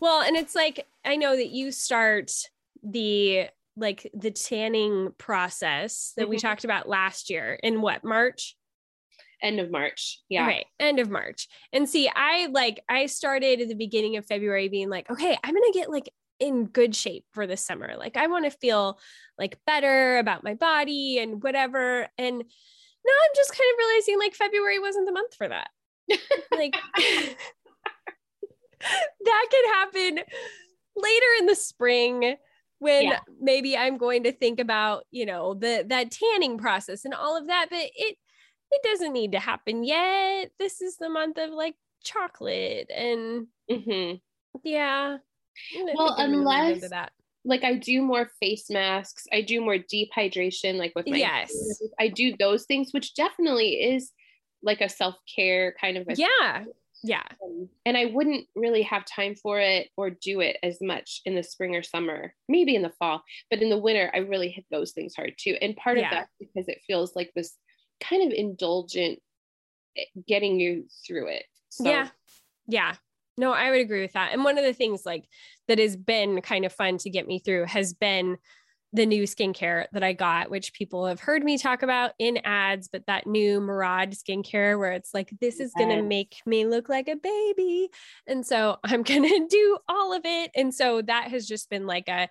Well, and it's like I know that you start the like the tanning process that mm-hmm. we talked about last year in what March? End of March. Yeah. Right. End of March. And see, I like, I started at the beginning of February being like, okay, I'm going to get like in good shape for the summer. Like, I want to feel like better about my body and whatever. And now I'm just kind of realizing like February wasn't the month for that. like, that could happen later in the spring when yeah. maybe I'm going to think about, you know, the that tanning process and all of that. But it it doesn't need to happen yet. This is the month of like chocolate and mm-hmm. yeah. Well, unless like I do more face masks, I do more deep hydration, like with my yes, I do those things, which definitely is like a self care kind of yeah. Yeah. Um, and I wouldn't really have time for it or do it as much in the spring or summer, maybe in the fall, but in the winter, I really hit those things hard too. And part yeah. of that because it feels like this kind of indulgent eh, getting you through it. So. Yeah. Yeah. No, I would agree with that. And one of the things like that has been kind of fun to get me through has been the new skincare that I got, which people have heard me talk about in ads, but that new Murad skincare where it's like, this is going to make me look like a baby. And so I'm going to do all of it. And so that has just been like a,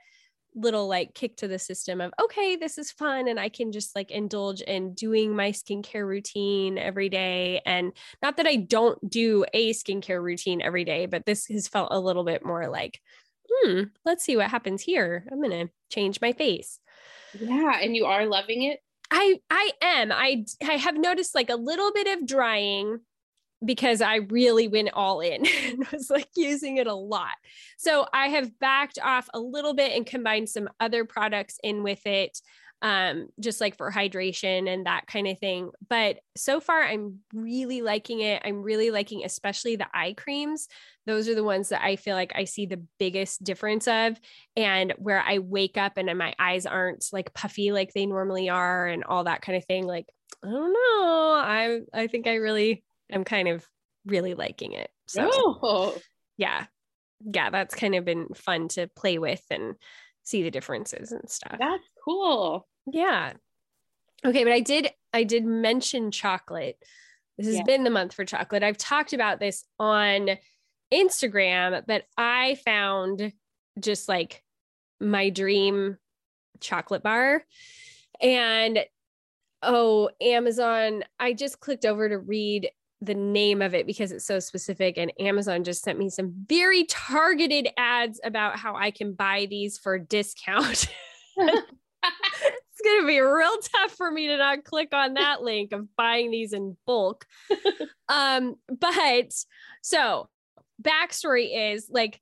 little like kick to the system of okay this is fun and i can just like indulge in doing my skincare routine every day and not that i don't do a skincare routine every day but this has felt a little bit more like hmm let's see what happens here. I'm gonna change my face. Yeah and you are loving it? I i am. I i have noticed like a little bit of drying because I really went all in and was like using it a lot. So I have backed off a little bit and combined some other products in with it, um, just like for hydration and that kind of thing. But so far, I'm really liking it. I'm really liking, especially the eye creams. Those are the ones that I feel like I see the biggest difference of, and where I wake up and my eyes aren't like puffy like they normally are, and all that kind of thing. Like, I don't know. I I think I really I'm kind of really liking it. So oh. yeah. Yeah, that's kind of been fun to play with and see the differences and stuff. That's cool. Yeah. Okay, but I did I did mention chocolate. This has yeah. been the month for chocolate. I've talked about this on Instagram, but I found just like my dream chocolate bar. And oh, Amazon, I just clicked over to read the name of it because it's so specific. And Amazon just sent me some very targeted ads about how I can buy these for discount. it's going to be real tough for me to not click on that link of buying these in bulk. um, but so backstory is like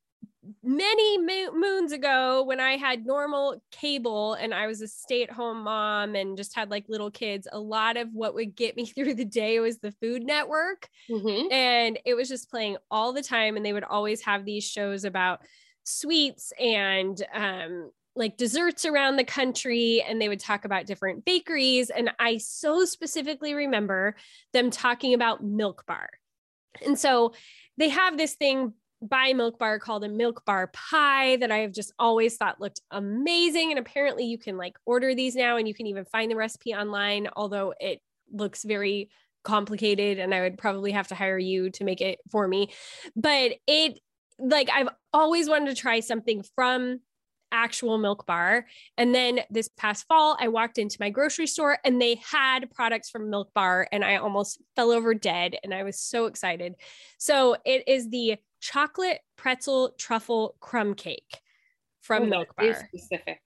many mo- moons ago when I had normal cable and I was a stay at home mom and just had like little kids, a lot of what would get me through the day was the Food Network. Mm-hmm. And it was just playing all the time. And they would always have these shows about sweets and, um, like desserts around the country and they would talk about different bakeries and i so specifically remember them talking about milk bar and so they have this thing buy milk bar called a milk bar pie that I have just always thought looked amazing. And apparently you can like order these now and you can even find the recipe online, although it looks very complicated and I would probably have to hire you to make it for me. But it like I've always wanted to try something from actual milk bar. And then this past fall, I walked into my grocery store and they had products from Milk Bar and I almost fell over dead and I was so excited. So it is the chocolate pretzel truffle crumb cake from oh, Milk Bar. Specific.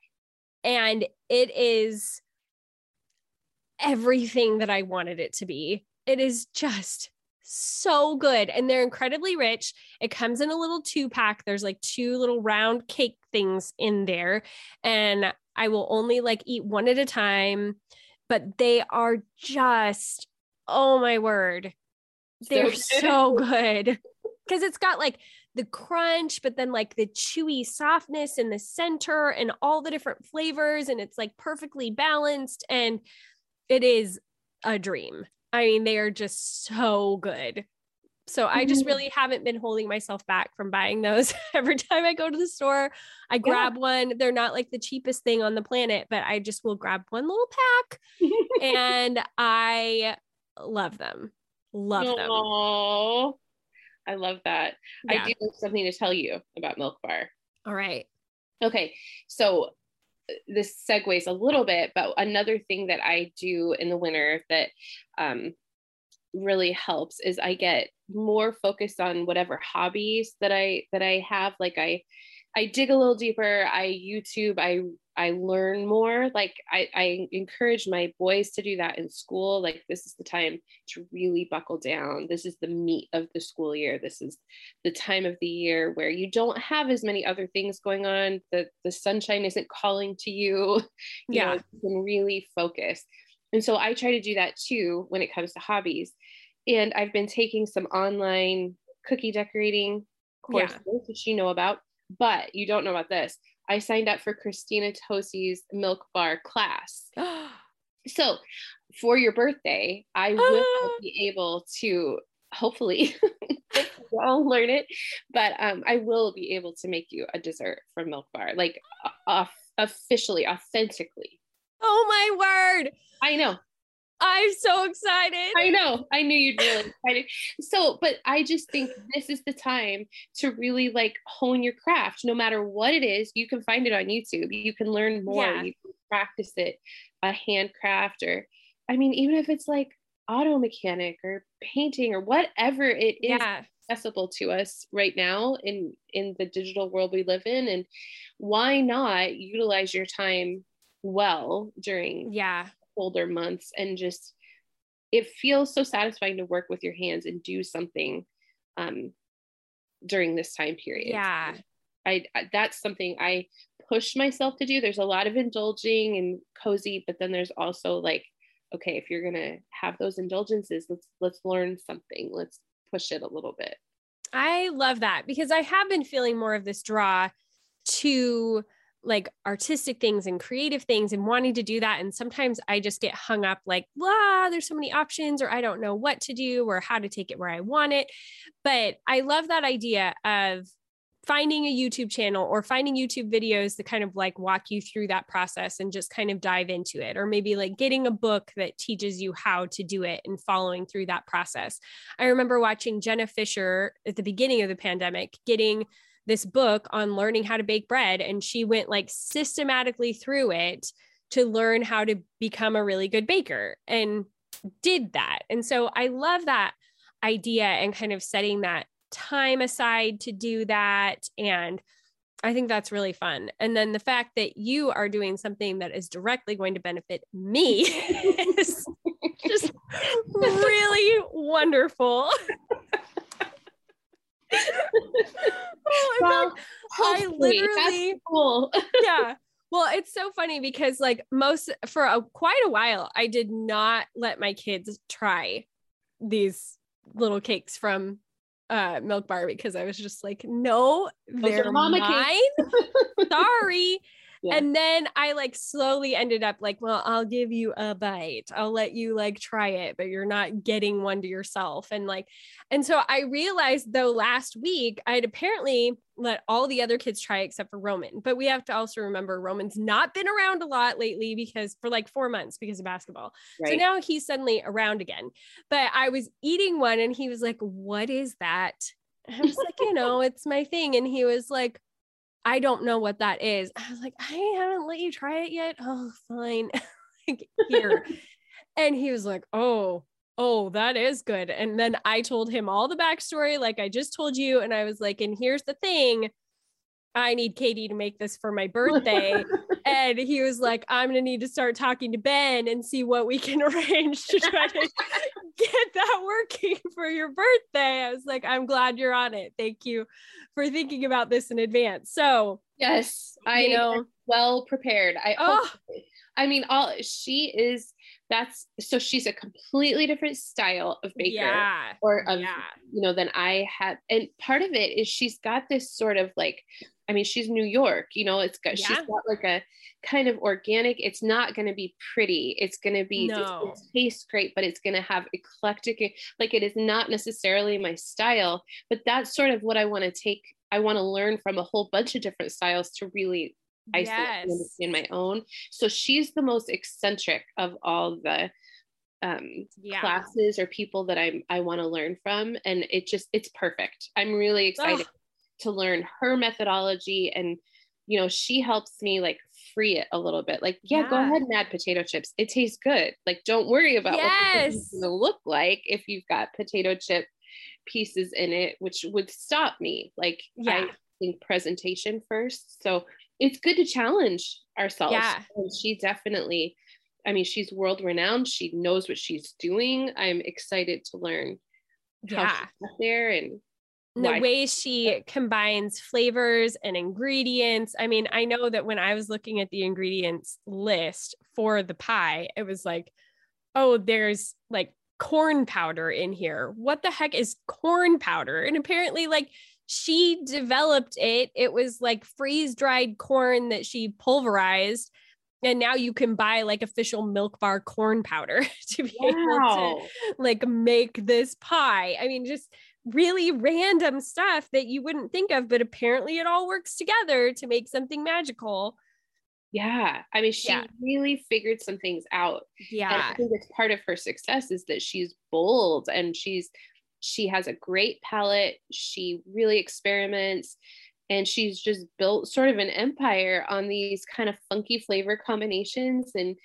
And it is everything that I wanted it to be. It is just so good and they're incredibly rich. It comes in a little two pack. There's like two little round cake things in there and I will only like eat one at a time, but they are just oh my word. They're so good. Cuz it's got like the crunch, but then like the chewy softness in the center and all the different flavors and it's like perfectly balanced and it is a dream. I mean, they are just so good. So I just mm-hmm. really haven't been holding myself back from buying those. Every time I go to the store, I grab yeah. one. They're not like the cheapest thing on the planet, but I just will grab one little pack and I love them. Love Aww. them. I love that. Yeah. I do have something to tell you about Milk Bar. All right. Okay. So this segues a little bit, but another thing that I do in the winter that um, really helps is I get more focused on whatever hobbies that I that I have. Like I I dig a little deeper. I YouTube. I I learn more. Like I, I encourage my boys to do that in school. Like this is the time to really buckle down. This is the meat of the school year. This is the time of the year where you don't have as many other things going on. The the sunshine isn't calling to you. you yeah, know, you can really focus. And so I try to do that too when it comes to hobbies. And I've been taking some online cookie decorating courses, yeah. which you know about but you don't know about this. I signed up for Christina Tosi's Milk Bar class. so for your birthday, I will be able to hopefully I'll learn it, but um, I will be able to make you a dessert from Milk Bar, like uh, officially, authentically. Oh my word! I know. I'm so excited. I know. I knew you'd be really excited. So, but I just think this is the time to really like hone your craft. No matter what it is, you can find it on YouTube. You can learn more. Yeah. You can practice it, a handcraft, or I mean, even if it's like auto mechanic or painting or whatever it is yeah. accessible to us right now in in the digital world we live in. And why not utilize your time well during yeah colder months and just it feels so satisfying to work with your hands and do something um, during this time period. Yeah. I, I, that's something I push myself to do. There's a lot of indulging and cozy, but then there's also like, okay, if you're gonna have those indulgences, let's let's learn something. Let's push it a little bit. I love that because I have been feeling more of this draw to like artistic things and creative things and wanting to do that. And sometimes I just get hung up like, wow, there's so many options, or I don't know what to do or how to take it where I want it. But I love that idea of finding a YouTube channel or finding YouTube videos that kind of like walk you through that process and just kind of dive into it, or maybe like getting a book that teaches you how to do it and following through that process. I remember watching Jenna Fischer at the beginning of the pandemic getting this book on learning how to bake bread and she went like systematically through it to learn how to become a really good baker and did that. And so I love that idea and kind of setting that time aside to do that and I think that's really fun. And then the fact that you are doing something that is directly going to benefit me is just really wonderful. oh, well, I literally cool. yeah. Well, it's so funny because like most for a quite a while, I did not let my kids try these little cakes from uh milk bar because I was just like, no, they're mine. Sorry. Yeah. And then I like slowly ended up like, well, I'll give you a bite. I'll let you like try it, but you're not getting one to yourself. And like, and so I realized though last week I'd apparently let all the other kids try except for Roman. But we have to also remember Roman's not been around a lot lately because for like four months because of basketball. Right. So now he's suddenly around again. But I was eating one and he was like, What is that? I was like, you know, it's my thing. And he was like, I don't know what that is. I was like, I haven't let you try it yet. Oh, fine. like, here. and he was like, oh, oh, that is good. And then I told him all the backstory, like I just told you. And I was like, and here's the thing I need Katie to make this for my birthday. and he was like, I'm going to need to start talking to Ben and see what we can arrange to try to get that working for your birthday. I was like, I'm glad you're on it. Thank you for thinking about this in advance. So, yes, I know well prepared. I oh. I mean, all she is that's so she's a completely different style of baker yeah. or of yeah. you know than I have and part of it is she's got this sort of like I mean she's New York you know it's got yeah. she's got like a kind of organic it's not going to be pretty it's going to be no. it tastes great but it's going to have eclectic like it is not necessarily my style but that's sort of what I want to take I want to learn from a whole bunch of different styles to really isolate yes. in my own. So she's the most eccentric of all the um yeah. classes or people that I'm I want to learn from and it just it's perfect. I'm really excited Ugh. To learn her methodology and you know she helps me like free it a little bit like yeah, yeah. go ahead and add potato chips it tastes good like don't worry about yes. what it's going to look like if you've got potato chip pieces in it which would stop me like yeah. I think presentation first so it's good to challenge ourselves. Yeah. And she definitely, I mean, she's world renowned. She knows what she's doing. I'm excited to learn yeah. how she got there and the way she combines flavors and ingredients. I mean, I know that when I was looking at the ingredients list for the pie, it was like, oh, there's like corn powder in here. What the heck is corn powder? And apparently, like, she developed it. It was like freeze dried corn that she pulverized. And now you can buy like official milk bar corn powder to be wow. able to like make this pie. I mean, just really random stuff that you wouldn't think of, but apparently it all works together to make something magical. Yeah. I mean, she yeah. really figured some things out. Yeah. And I think it's part of her success is that she's bold and she's she has a great palate. She really experiments and she's just built sort of an empire on these kind of funky flavor combinations and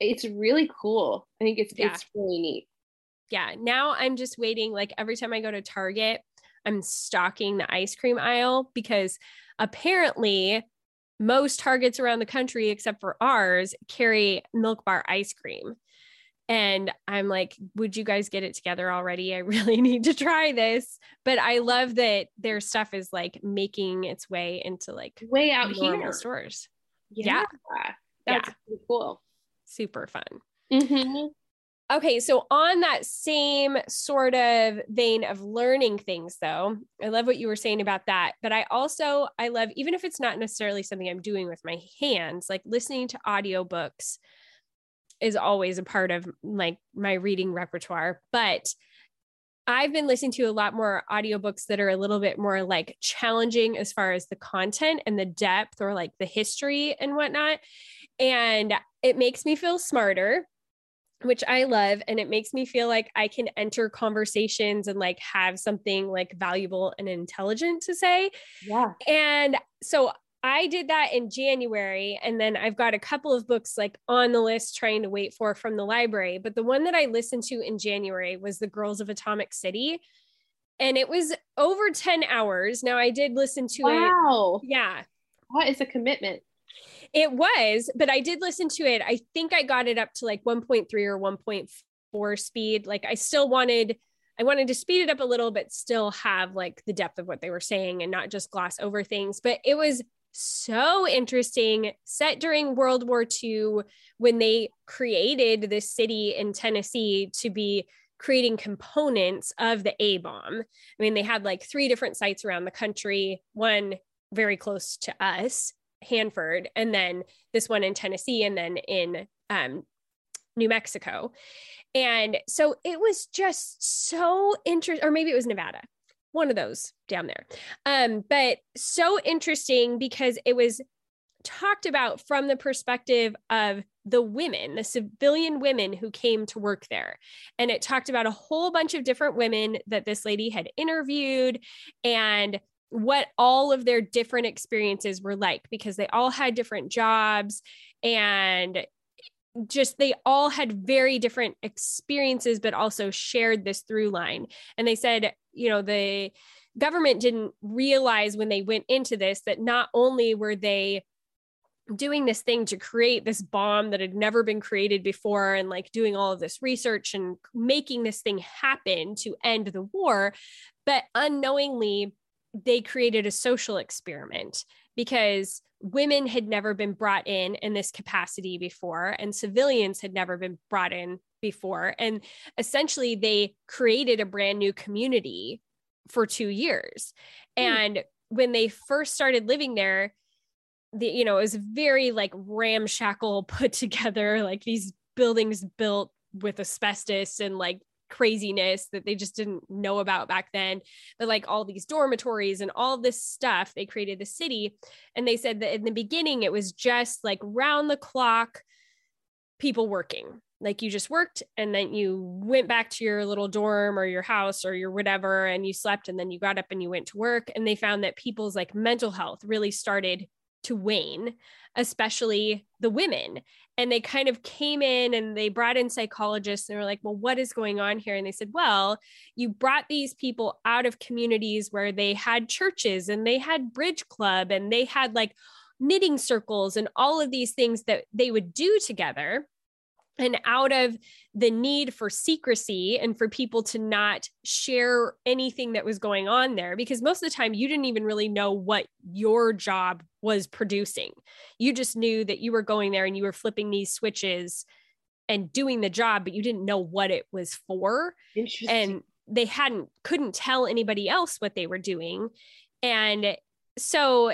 it's really cool. I think it's yeah. it's really neat. Yeah. Now I'm just waiting like every time I go to Target, I'm stocking the ice cream aisle because apparently most Targets around the country except for ours carry milk bar ice cream. And I'm like, would you guys get it together already? I really need to try this. But I love that their stuff is like making its way into like way out here stores. Yeah. yeah. That's yeah. cool. Super fun. Mm-hmm. Okay, so on that same sort of vein of learning things though, I love what you were saying about that, but I also I love even if it's not necessarily something I'm doing with my hands, like listening to audiobooks is always a part of like my reading repertoire but I've been listening to a lot more audiobooks that are a little bit more like challenging as far as the content and the depth or like the history and whatnot. And it makes me feel smarter, which I love. And it makes me feel like I can enter conversations and like have something like valuable and intelligent to say. Yeah. And so I did that in January. And then I've got a couple of books like on the list trying to wait for from the library. But the one that I listened to in January was The Girls of Atomic City. And it was over 10 hours. Now I did listen to wow. it. Wow. Yeah. What is a commitment? It was, but I did listen to it. I think I got it up to like 1.3 or 1.4 speed. Like I still wanted I wanted to speed it up a little but still have like the depth of what they were saying and not just gloss over things. But it was so interesting, set during World War II when they created this city in Tennessee to be creating components of the A bomb. I mean, they had like three different sites around the country, one very close to us, Hanford, and then this one in Tennessee, and then in um, New Mexico. And so it was just so interesting, or maybe it was Nevada one of those down there. Um, but so interesting because it was talked about from the perspective of the women, the civilian women who came to work there. And it talked about a whole bunch of different women that this lady had interviewed and what all of their different experiences were like because they all had different jobs and just they all had very different experiences but also shared this through line. And they said you know the government didn't realize when they went into this that not only were they doing this thing to create this bomb that had never been created before and like doing all of this research and making this thing happen to end the war but unknowingly they created a social experiment because women had never been brought in in this capacity before and civilians had never been brought in before and essentially they created a brand new community for 2 years mm. and when they first started living there the you know it was very like ramshackle put together like these buildings built with asbestos and like craziness that they just didn't know about back then. But like all these dormitories and all this stuff they created the city. And they said that in the beginning it was just like round the clock people working. Like you just worked and then you went back to your little dorm or your house or your whatever and you slept and then you got up and you went to work. And they found that people's like mental health really started to wane, especially the women. And they kind of came in and they brought in psychologists and were like, well, what is going on here? And they said, well, you brought these people out of communities where they had churches and they had bridge club and they had like knitting circles and all of these things that they would do together and out of the need for secrecy and for people to not share anything that was going on there because most of the time you didn't even really know what your job was producing. You just knew that you were going there and you were flipping these switches and doing the job but you didn't know what it was for. And they hadn't couldn't tell anybody else what they were doing. And so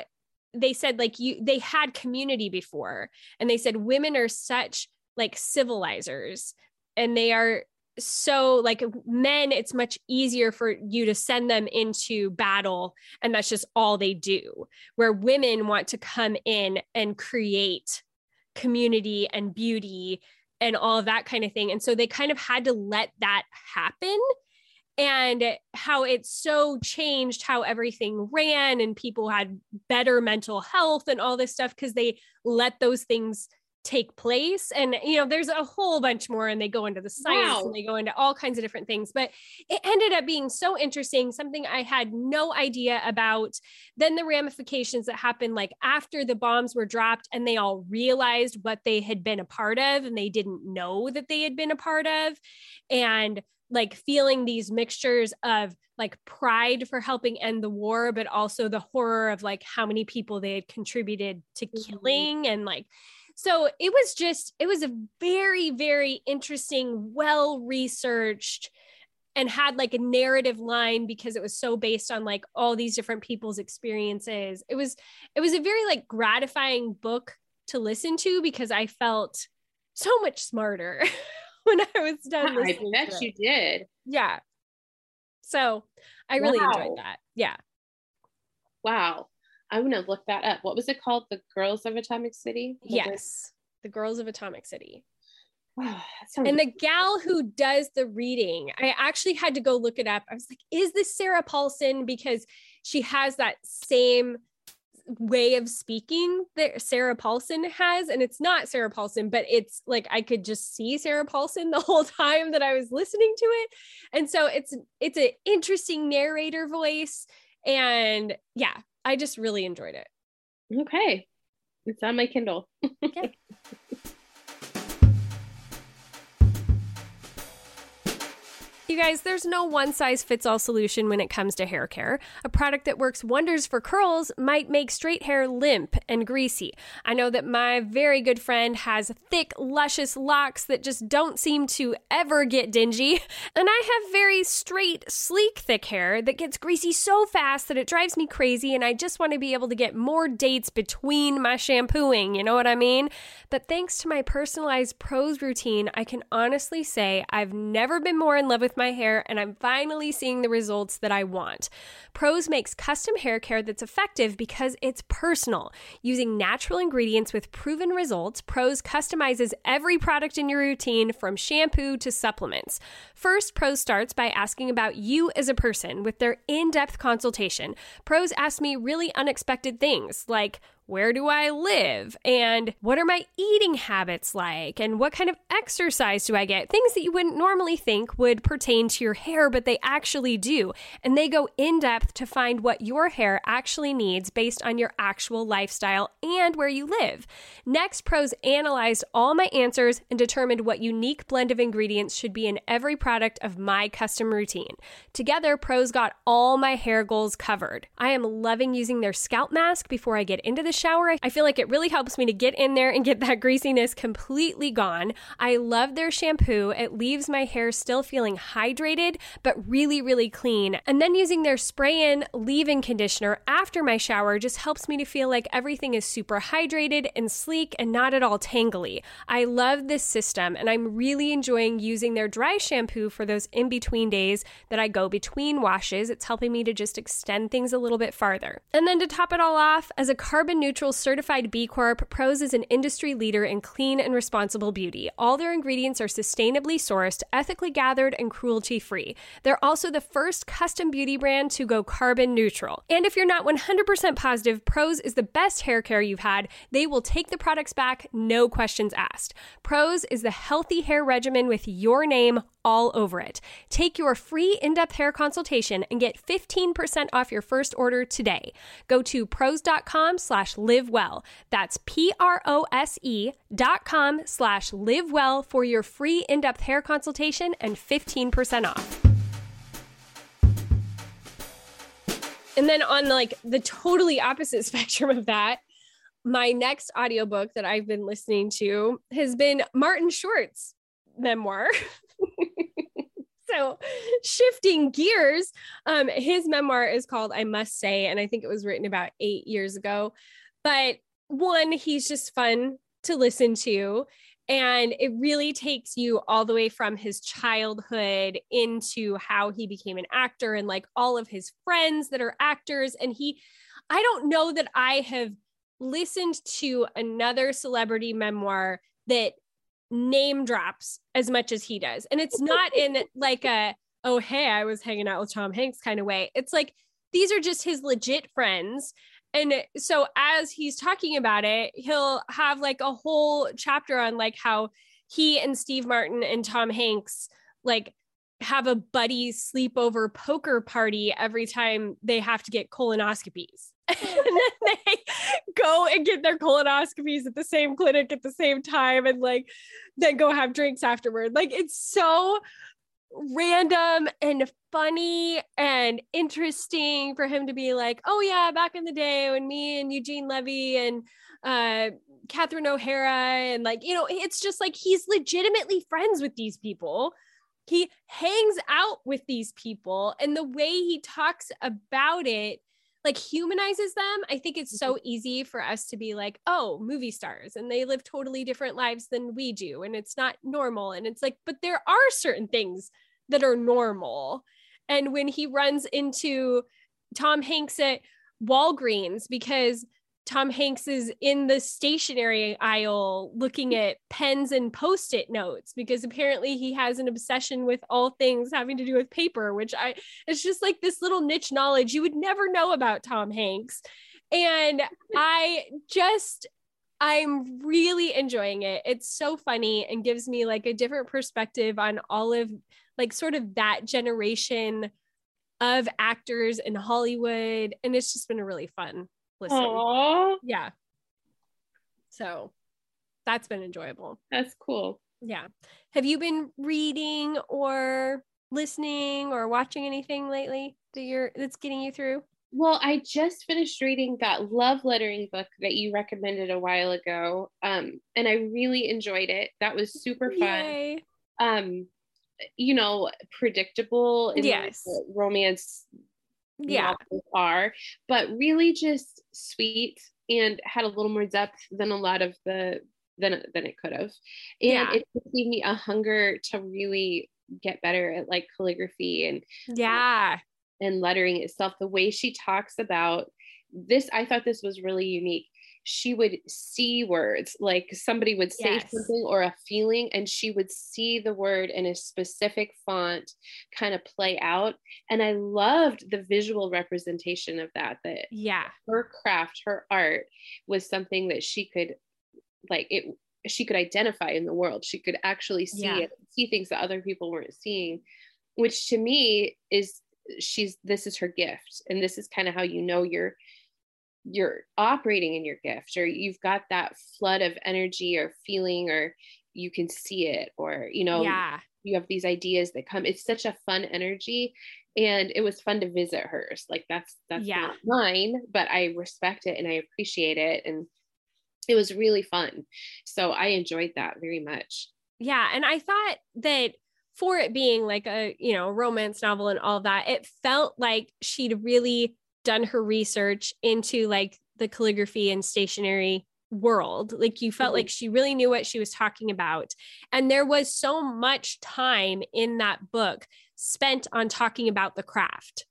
they said like you they had community before and they said women are such like civilizers and they are so like men it's much easier for you to send them into battle and that's just all they do. Where women want to come in and create community and beauty and all of that kind of thing. And so they kind of had to let that happen. And how it so changed how everything ran and people had better mental health and all this stuff because they let those things take place and you know there's a whole bunch more and they go into the science wow. and they go into all kinds of different things but it ended up being so interesting something i had no idea about then the ramifications that happened like after the bombs were dropped and they all realized what they had been a part of and they didn't know that they had been a part of and like feeling these mixtures of like pride for helping end the war but also the horror of like how many people they had contributed to mm-hmm. killing and like so it was just, it was a very, very interesting, well researched, and had like a narrative line because it was so based on like all these different people's experiences. It was, it was a very like gratifying book to listen to because I felt so much smarter when I was done. Yeah, I bet you did. Yeah. So I really wow. enjoyed that. Yeah. Wow. I'm gonna look that up. What was it called? The Girls of Atomic City? yes, the Girls of Atomic City. and the gal who does the reading, I actually had to go look it up. I was like, is this Sarah Paulson? Because she has that same way of speaking that Sarah Paulson has. And it's not Sarah Paulson, but it's like I could just see Sarah Paulson the whole time that I was listening to it. And so it's it's an interesting narrator voice. And yeah, I just really enjoyed it. Okay. It's on my Kindle. okay. You guys, there's no one size fits all solution when it comes to hair care. A product that works wonders for curls might make straight hair limp and greasy. I know that my very good friend has thick, luscious locks that just don't seem to ever get dingy. And I have very straight, sleek, thick hair that gets greasy so fast that it drives me crazy. And I just want to be able to get more dates between my shampooing. You know what I mean? But thanks to my personalized Prose routine, I can honestly say I've never been more in love with with my hair, and I'm finally seeing the results that I want. Prose makes custom hair care that's effective because it's personal. Using natural ingredients with proven results, Prose customizes every product in your routine from shampoo to supplements. First, Prose starts by asking about you as a person with their in depth consultation. Prose asked me really unexpected things like, where do I live? And what are my eating habits like? And what kind of exercise do I get? Things that you wouldn't normally think would pertain to your hair, but they actually do. And they go in depth to find what your hair actually needs based on your actual lifestyle and where you live. Next, Prose analyzed all my answers and determined what unique blend of ingredients should be in every product of my custom routine. Together, Prose got all my hair goals covered. I am loving using their scalp mask before I get into the shower. I feel like it really helps me to get in there and get that greasiness completely gone. I love their shampoo. It leaves my hair still feeling hydrated, but really, really clean. And then using their spray in leave in conditioner after my shower just helps me to feel like everything is super hydrated and sleek and not at all tangly. I love this system and I'm really enjoying using their dry shampoo for those in between days that I go between washes. It's helping me to just extend things a little bit farther. And then to top it all off, as a carbon neutral certified B Corp, Prose is an industry leader in clean and responsible beauty. All their ingredients are sustainably sourced, ethically gathered, and cruelty free. They're also the first custom beauty brand to go carbon neutral. And if you're not 100% positive Prose is the best hair care you've had, they will take the products back, no questions asked. Prose is the healthy hair regimen with your name all over it. Take your free in-depth hair consultation and get 15% off your first order today. Go to prose.com slash live well. That's P-R-O-S-E dot com slash live well for your free in-depth hair consultation and 15% off. And then on like the totally opposite spectrum of that, my next audiobook that I've been listening to has been Martin Short's memoir. so shifting gears um, his memoir is called i must say and i think it was written about eight years ago. But one he's just fun to listen to and it really takes you all the way from his childhood into how he became an actor and like all of his friends that are actors. And he i don't know that i have listened to another celebrity memoir that name drops as much as he does. And it's not in like a, oh, hey, I was hanging out with Tom Hanks kind of way. It's like these are just his legit friends. And so as he's talking about it, he'll have like a whole chapter on like how he and Steve Martin and Tom Hanks like have a buddy sleepover poker party every time they have to get colonoscopies. and then they go and get their colonoscopies at the same clinic at the same time and like then go have drinks afterward. Like it's so random and funny and interesting for him to be like, oh yeah, back in the day when me and Eugene Levy and uh Catherine O'Hara and like, you know, it's just like he's legitimately friends with these people. He hangs out with these people and the way he talks about it like humanizes them. I think it's so mm-hmm. easy for us to be like, oh, movie stars and they live totally different lives than we do. And it's not normal. And it's like, but there are certain things that are normal. And when he runs into Tom Hanks at Walgreens because Tom Hanks is in the stationery aisle looking hmm. at pens and post it notes because apparently he has an obsession with all things having to do with paper, which I, it's just like this little niche knowledge you would never know about Tom Hanks. And I just, I'm really enjoying it. It's so funny and gives me like a different perspective on all of like sort of that generation of actors in Hollywood. And it's just been really fun Aww. Yeah. So that's been enjoyable. That's cool. Yeah. Have you been reading or listening or watching anything lately that you're that's getting you through? Well, I just finished reading that love lettering book that you recommended a while ago. Um, and I really enjoyed it. That was super fun. Yay. Um, you know, predictable in yes. romance yeah. are but really just sweet and had a little more depth than a lot of the than than it could have. And yeah. it gave me a hunger to really get better at like calligraphy and um, yeah. and lettering itself the way she talks about this i thought this was really unique she would see words like somebody would say yes. something or a feeling and she would see the word in a specific font kind of play out and i loved the visual representation of that that yeah her craft her art was something that she could like it she could identify in the world she could actually see yeah. it see things that other people weren't seeing which to me is she's this is her gift and this is kind of how you know you're you're operating in your gift or you've got that flood of energy or feeling or you can see it or you know yeah. you have these ideas that come. It's such a fun energy and it was fun to visit hers. Like that's that's yeah. not mine but i respect it and i appreciate it and it was really fun. So i enjoyed that very much. Yeah and i thought that for it being like a you know romance novel and all that it felt like she'd really done her research into like the calligraphy and stationery world. Like you felt mm-hmm. like she really knew what she was talking about. And there was so much time in that book spent on talking about the craft.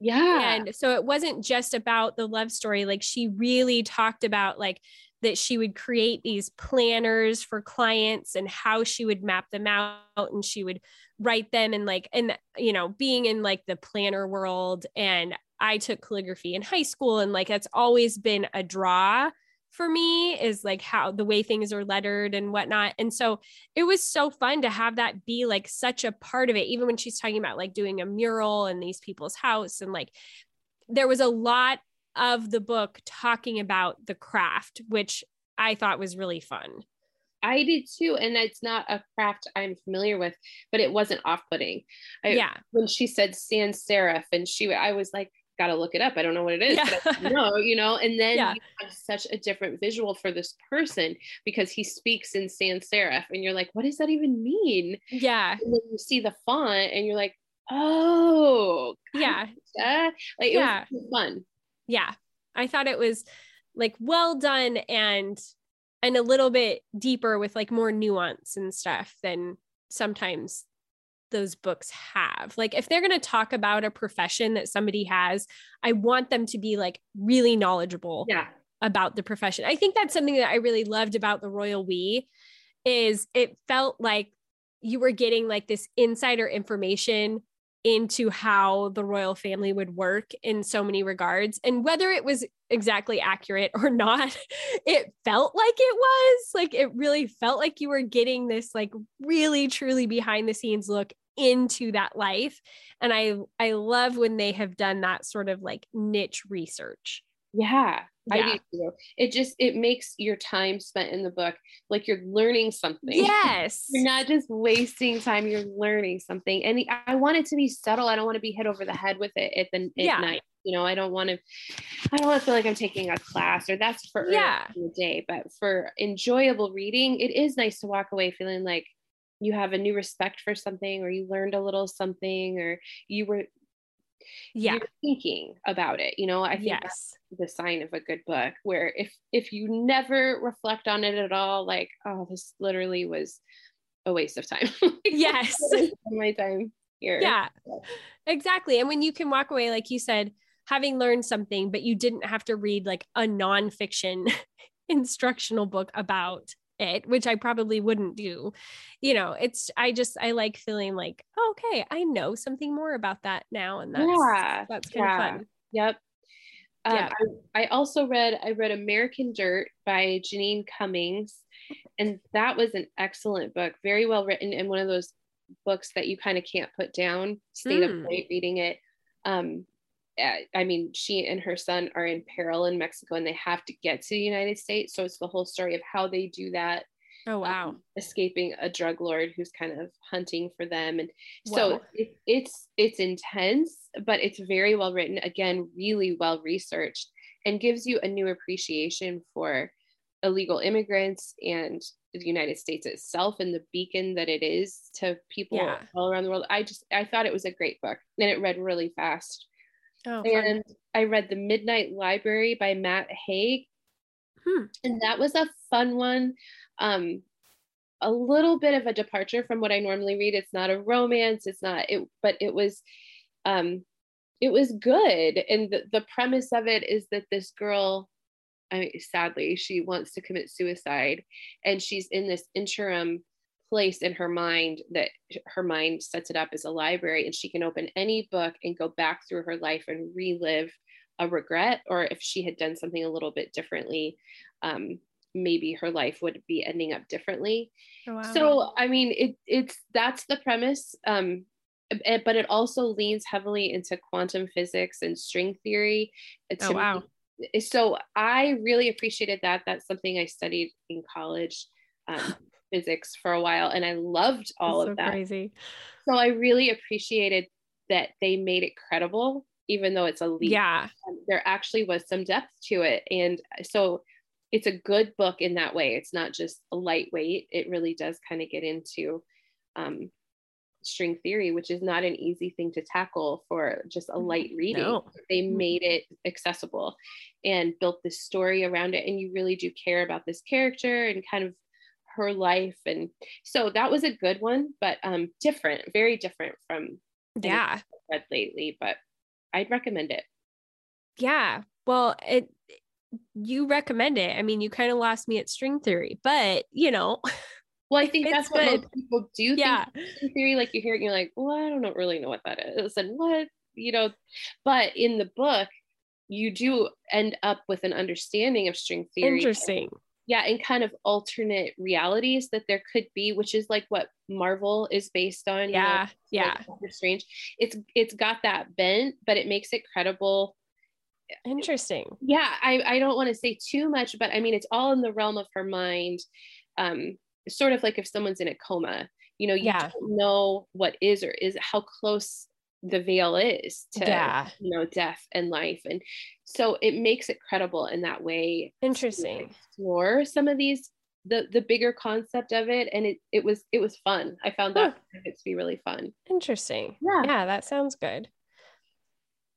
Yeah. And so it wasn't just about the love story. Like she really talked about like that she would create these planners for clients and how she would map them out and she would write them and like and you know being in like the planner world and I took calligraphy in high school and like that's always been a draw for me is like how the way things are lettered and whatnot. And so it was so fun to have that be like such a part of it, even when she's talking about like doing a mural in these people's house. And like there was a lot of the book talking about the craft, which I thought was really fun. I did too. And it's not a craft I'm familiar with, but it wasn't off putting. Yeah. When she said sans serif and she, I was like, got to look it up. I don't know what it is, yeah. no, you know, and then yeah. you have such a different visual for this person because he speaks in sans serif and you're like, what does that even mean? Yeah. And then you see the font and you're like, oh, yeah. Like yeah. was fun. Yeah. I thought it was like well done and and a little bit deeper with like more nuance and stuff than sometimes those books have. Like if they're going to talk about a profession that somebody has, I want them to be like really knowledgeable yeah. about the profession. I think that's something that I really loved about the Royal We is it felt like you were getting like this insider information into how the royal family would work in so many regards. And whether it was exactly accurate or not it felt like it was. Like it really felt like you were getting this like really truly behind the scenes look into that life. And i i love when they have done that sort of like niche research yeah yeah. I do too. It just it makes your time spent in the book like you're learning something. Yes. you're not just wasting time, you're learning something. And I want it to be subtle. I don't want to be hit over the head with it at the at yeah. night. You know, I don't want to I don't want to feel like I'm taking a class or that's for yeah. the day. But for enjoyable reading, it is nice to walk away feeling like you have a new respect for something or you learned a little something or you were yeah. thinking about it you know i think yes. that's the sign of a good book where if if you never reflect on it at all like oh this literally was a waste of time. Yes. my time here. Yeah. Exactly. And when you can walk away like you said having learned something but you didn't have to read like a nonfiction instructional book about it, which I probably wouldn't do. You know, it's I just I like feeling like, oh, okay, I know something more about that now. And that's yeah, that's kind yeah. of fun. Yep. Um, yeah. I, I also read I read American Dirt by Jeanine Cummins, and that was an excellent book, very well written, and one of those books that you kind of can't put down. Stayed mm. up late reading it. Um, I mean, she and her son are in peril in Mexico and they have to get to the United States. So it's the whole story of how they do that. Oh, wow. Um, escaping a drug lord who's kind of hunting for them. And so it, it's, it's intense, but it's very well written. Again, really well researched and gives you a new appreciation for illegal immigrants and the United States itself and the beacon that it is to people yeah. all around the world. I just, I thought it was a great book and it read really fast. Oh, and I read The Midnight Library by Matt Haig. Hmm. And that was a fun one. Um, a little bit of a departure from what I normally read. It's not a romance, it's not it, but it was um it was good. And the, the premise of it is that this girl, I mean, sadly, she wants to commit suicide and she's in this interim place in her mind that her mind sets it up as a library and she can open any book and go back through her life and relive a regret or if she had done something a little bit differently um, maybe her life would be ending up differently oh, wow. so i mean it, it's that's the premise um, but it also leans heavily into quantum physics and string theory oh, wow. Me, so i really appreciated that that's something i studied in college um, physics for a while and i loved all that's of so that crazy so i really appreciated that they made it credible even though it's a leap. Yeah. there actually was some depth to it. And so it's a good book in that way. It's not just a lightweight. It really does kind of get into um, string theory, which is not an easy thing to tackle for just a mm-hmm. light reading. No. They mm-hmm. made it accessible and built this story around it. And you really do care about this character and kind of her life. And so that was a good one, but um, different, very different from yeah read lately. But I'd recommend it. Yeah. Well, it you recommend it. I mean, you kind of lost me at string theory, but you know. Well, I think that's what most people do. Yeah. String theory, like you hear it, and you're like, well, I don't really know what that is, and what you know. But in the book, you do end up with an understanding of string theory. Interesting. Yeah, and kind of alternate realities that there could be, which is like what Marvel is based on. Yeah, know, yeah. Like Strange. It's it's got that bent, but it makes it credible Interesting. Yeah, I, I don't want to say too much, but I mean, it's all in the realm of her mind. Um, sort of like if someone's in a coma, you know, you yeah. don't know what is or is how close the veil is to yeah. you know death and life. And so it makes it credible in that way interesting. explore some of these the the bigger concept of it. And it it was it was fun. I found that huh. to be really fun. Interesting. Yeah. Yeah that sounds good.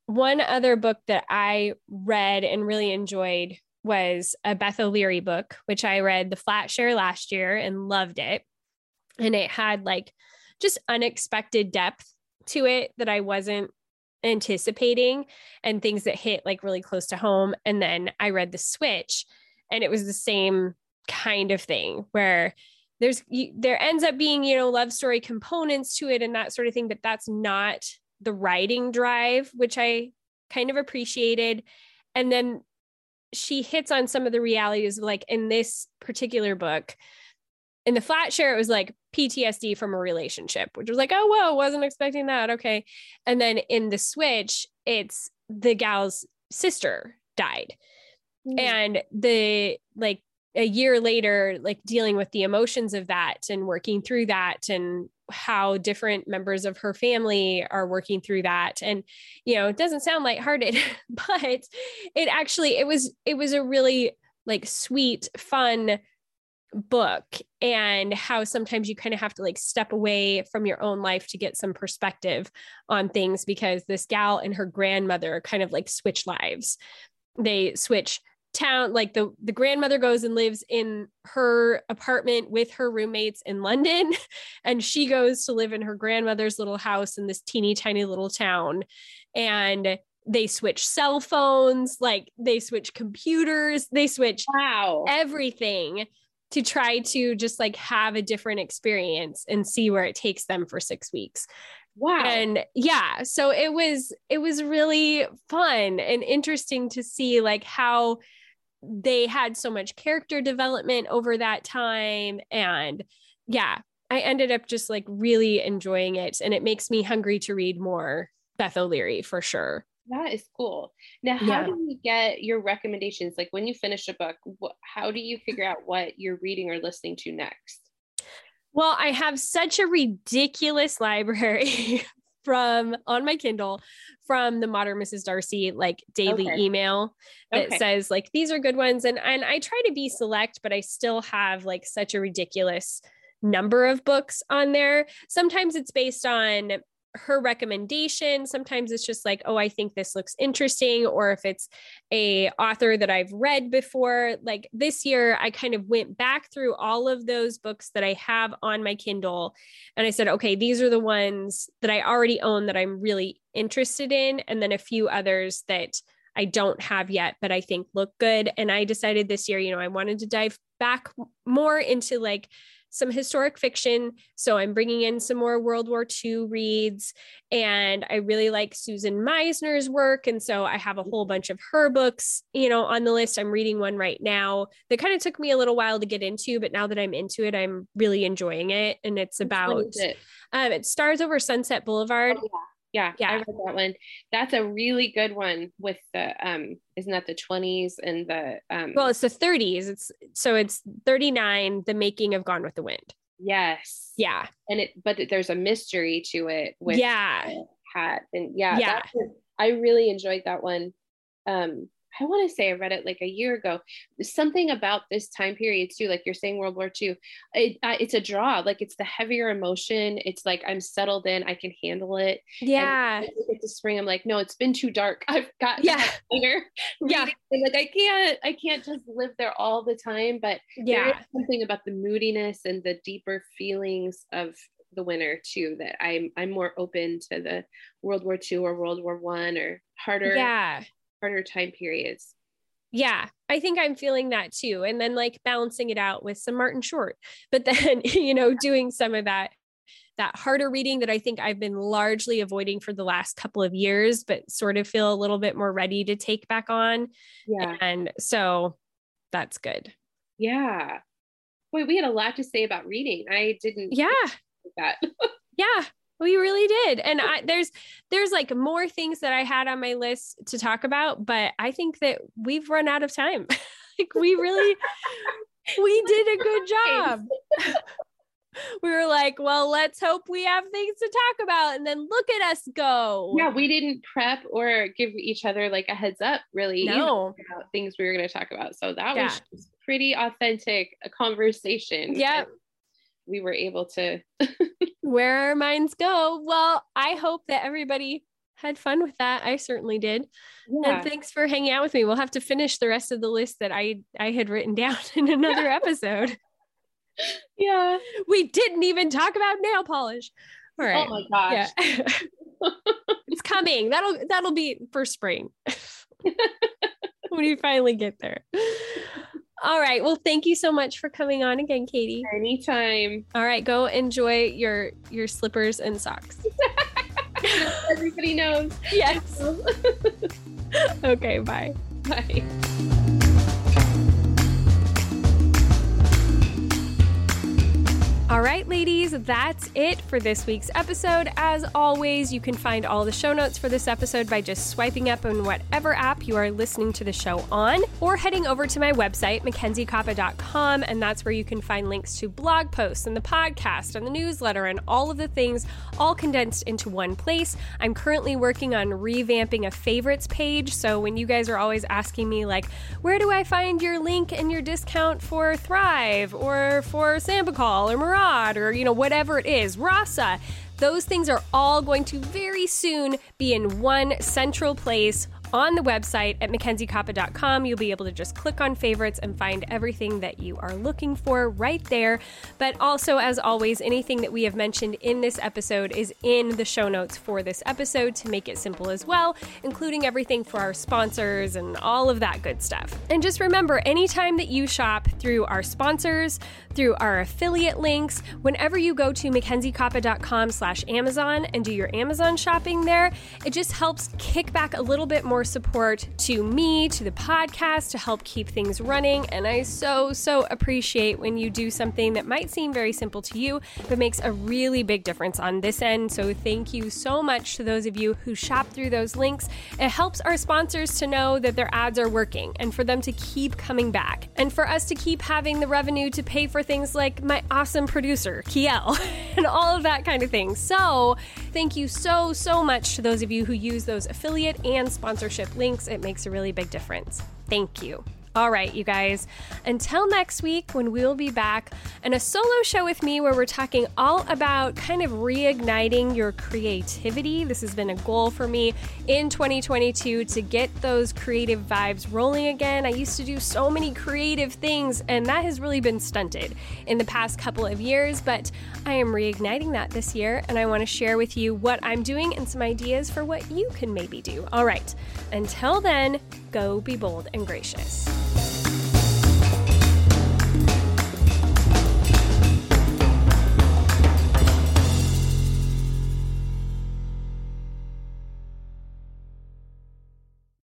One other book that I read and really enjoyed was a Beth O'Leary book, which I read The Flat Share last year and loved it. And it had like just unexpected depth to it that I wasn't anticipating and things that hit like really close to home. And then I read The Switch and it was the same kind of thing where there's there ends up being you know love story components to it and that sort of thing but that's not the writing drive, which I kind of appreciated. And then she hits on some of the realities, of like in this particular book. In the flat share, it was like PTSD from a relationship, which was like, oh, whoa, wasn't expecting that. Okay. And then in the switch, it's the gal's sister died. Mm. And the like a year later, like dealing with the emotions of that and working through that and how different members of her family are working through that and you know it doesn't sound lighthearted but it actually it was it was a really like sweet fun book and how sometimes you kind of have to like step away from your own life to get some perspective on things because this gal and her grandmother kind of like switch lives. They switch town like the the grandmother goes and lives in her apartment with her roommates in London and she goes to live in her grandmother's little house in this teeny tiny little town. And they switch cell phones like they switch computers they switch wow. everything to try to just like have a different experience and see where it takes them for 6 weeks. Wow. And yeah, so it was it was really fun and interesting to see like how they had so much character development over that time. And yeah i ended up just like really enjoying it. And it makes me hungry to read more beth o'leary for sure that is cool now how yeah. do you get your recommendations like when you finish a book wh- how do you figure out what you're reading or listening to next well, I have such a ridiculous library from on my Kindle from the modern Mrs. Darcy like daily okay. email that okay. says like these are good ones and and I try to be select but I still have like such a ridiculous number of books on there. Sometimes it's based on her recommendation. Sometimes it's just like, oh, I think this looks interesting, or if it's a author that I've read before. Like this year, I kind of went back through all of those books that I have on my Kindle, and I said, okay, these are the ones that I already own that I'm really interested in, and then a few others that I don't have yet, but I think look good. And I decided this year, you know, I wanted to dive back more into like some historic fiction. So I'm bringing in some more World War II reads. And I really like Susan Meissner's work. And so I have a whole bunch of her books, you know, on the list. I'm reading one right now that kind of took me a little while to get into, but now that I'm into it, I'm really enjoying it. And it's about, it? Um, it stars over Sunset Boulevard. Oh, yeah. Yeah, yeah, I read that one. That's a really good one with the um isn't that the 20s and the um Well, it's the 30s. It's so it's 39 the making of Gone with the Wind. Yes. Yeah. And it but there's a mystery to it with yeah. hat and yeah, yeah. I really enjoyed that one. Um I want to say I read it like a year ago. Something about this time period too, like you're saying World War II, it, uh, it's a draw. Like it's the heavier emotion. It's like I'm settled in. I can handle it. Yeah. It's the spring. I'm like, no, it's been too dark. I've got yeah, yeah. And like I can't, I can't just live there all the time. But yeah, something about the moodiness and the deeper feelings of the winter too that I'm I'm more open to the World War II or World War One or harder. Yeah harder time periods. Yeah, I think I'm feeling that too. And then like balancing it out with some Martin Short, but then, you know, doing some of that that harder reading that I think I've been largely avoiding for the last couple of years, but sort of feel a little bit more ready to take back on. Yeah. And so that's good. Yeah. Boy, we had a lot to say about reading. I didn't Yeah. That. yeah. We really did. And I, there's there's like more things that I had on my list to talk about, but I think that we've run out of time. like we really we did a good job. we were like, well, let's hope we have things to talk about. And then look at us go. Yeah, we didn't prep or give each other like a heads up, really, no. about things we were going to talk about. So that yeah. was pretty authentic a conversation. Yeah. We were able to where our minds go. Well, I hope that everybody had fun with that. I certainly did. Yeah. And thanks for hanging out with me. We'll have to finish the rest of the list that I I had written down in another episode. Yeah. We didn't even talk about nail polish. All right. Oh my gosh. Yeah. it's coming. That'll that'll be for spring. when you finally get there. All right. Well, thank you so much for coming on again, Katie. Anytime. All right, go enjoy your your slippers and socks. Everybody knows. Yes. okay, bye. Bye. All right, ladies, that's it for this week's episode. As always, you can find all the show notes for this episode by just swiping up on whatever app you are listening to the show on, or heading over to my website, MackenzieKoppa.com, and that's where you can find links to blog posts and the podcast and the newsletter and all of the things all condensed into one place. I'm currently working on revamping a favorites page, so when you guys are always asking me, like, where do I find your link and your discount for Thrive or for Sambucol or Mirage? Or, you know, whatever it is, Rasa. Those things are all going to very soon be in one central place on the website at mackenziekoppa.com. You'll be able to just click on favorites and find everything that you are looking for right there. But also, as always, anything that we have mentioned in this episode is in the show notes for this episode to make it simple as well, including everything for our sponsors and all of that good stuff. And just remember, anytime that you shop through our sponsors, through our affiliate links, whenever you go to mackenziekoppa.com slash Amazon and do your Amazon shopping there, it just helps kick back a little bit more more support to me, to the podcast, to help keep things running. And I so, so appreciate when you do something that might seem very simple to you, but makes a really big difference on this end. So thank you so much to those of you who shop through those links. It helps our sponsors to know that their ads are working and for them to keep coming back and for us to keep having the revenue to pay for things like my awesome producer, Kiel, and all of that kind of thing. So thank you so, so much to those of you who use those affiliate and sponsorship links. It makes a really big difference. Thank you. All right, you guys, until next week when we'll be back in a solo show with me where we're talking all about kind of reigniting your creativity. This has been a goal for me in 2022 to get those creative vibes rolling again. I used to do so many creative things, and that has really been stunted in the past couple of years, but I am reigniting that this year, and I want to share with you what I'm doing and some ideas for what you can maybe do. All right, until then, go be bold and gracious.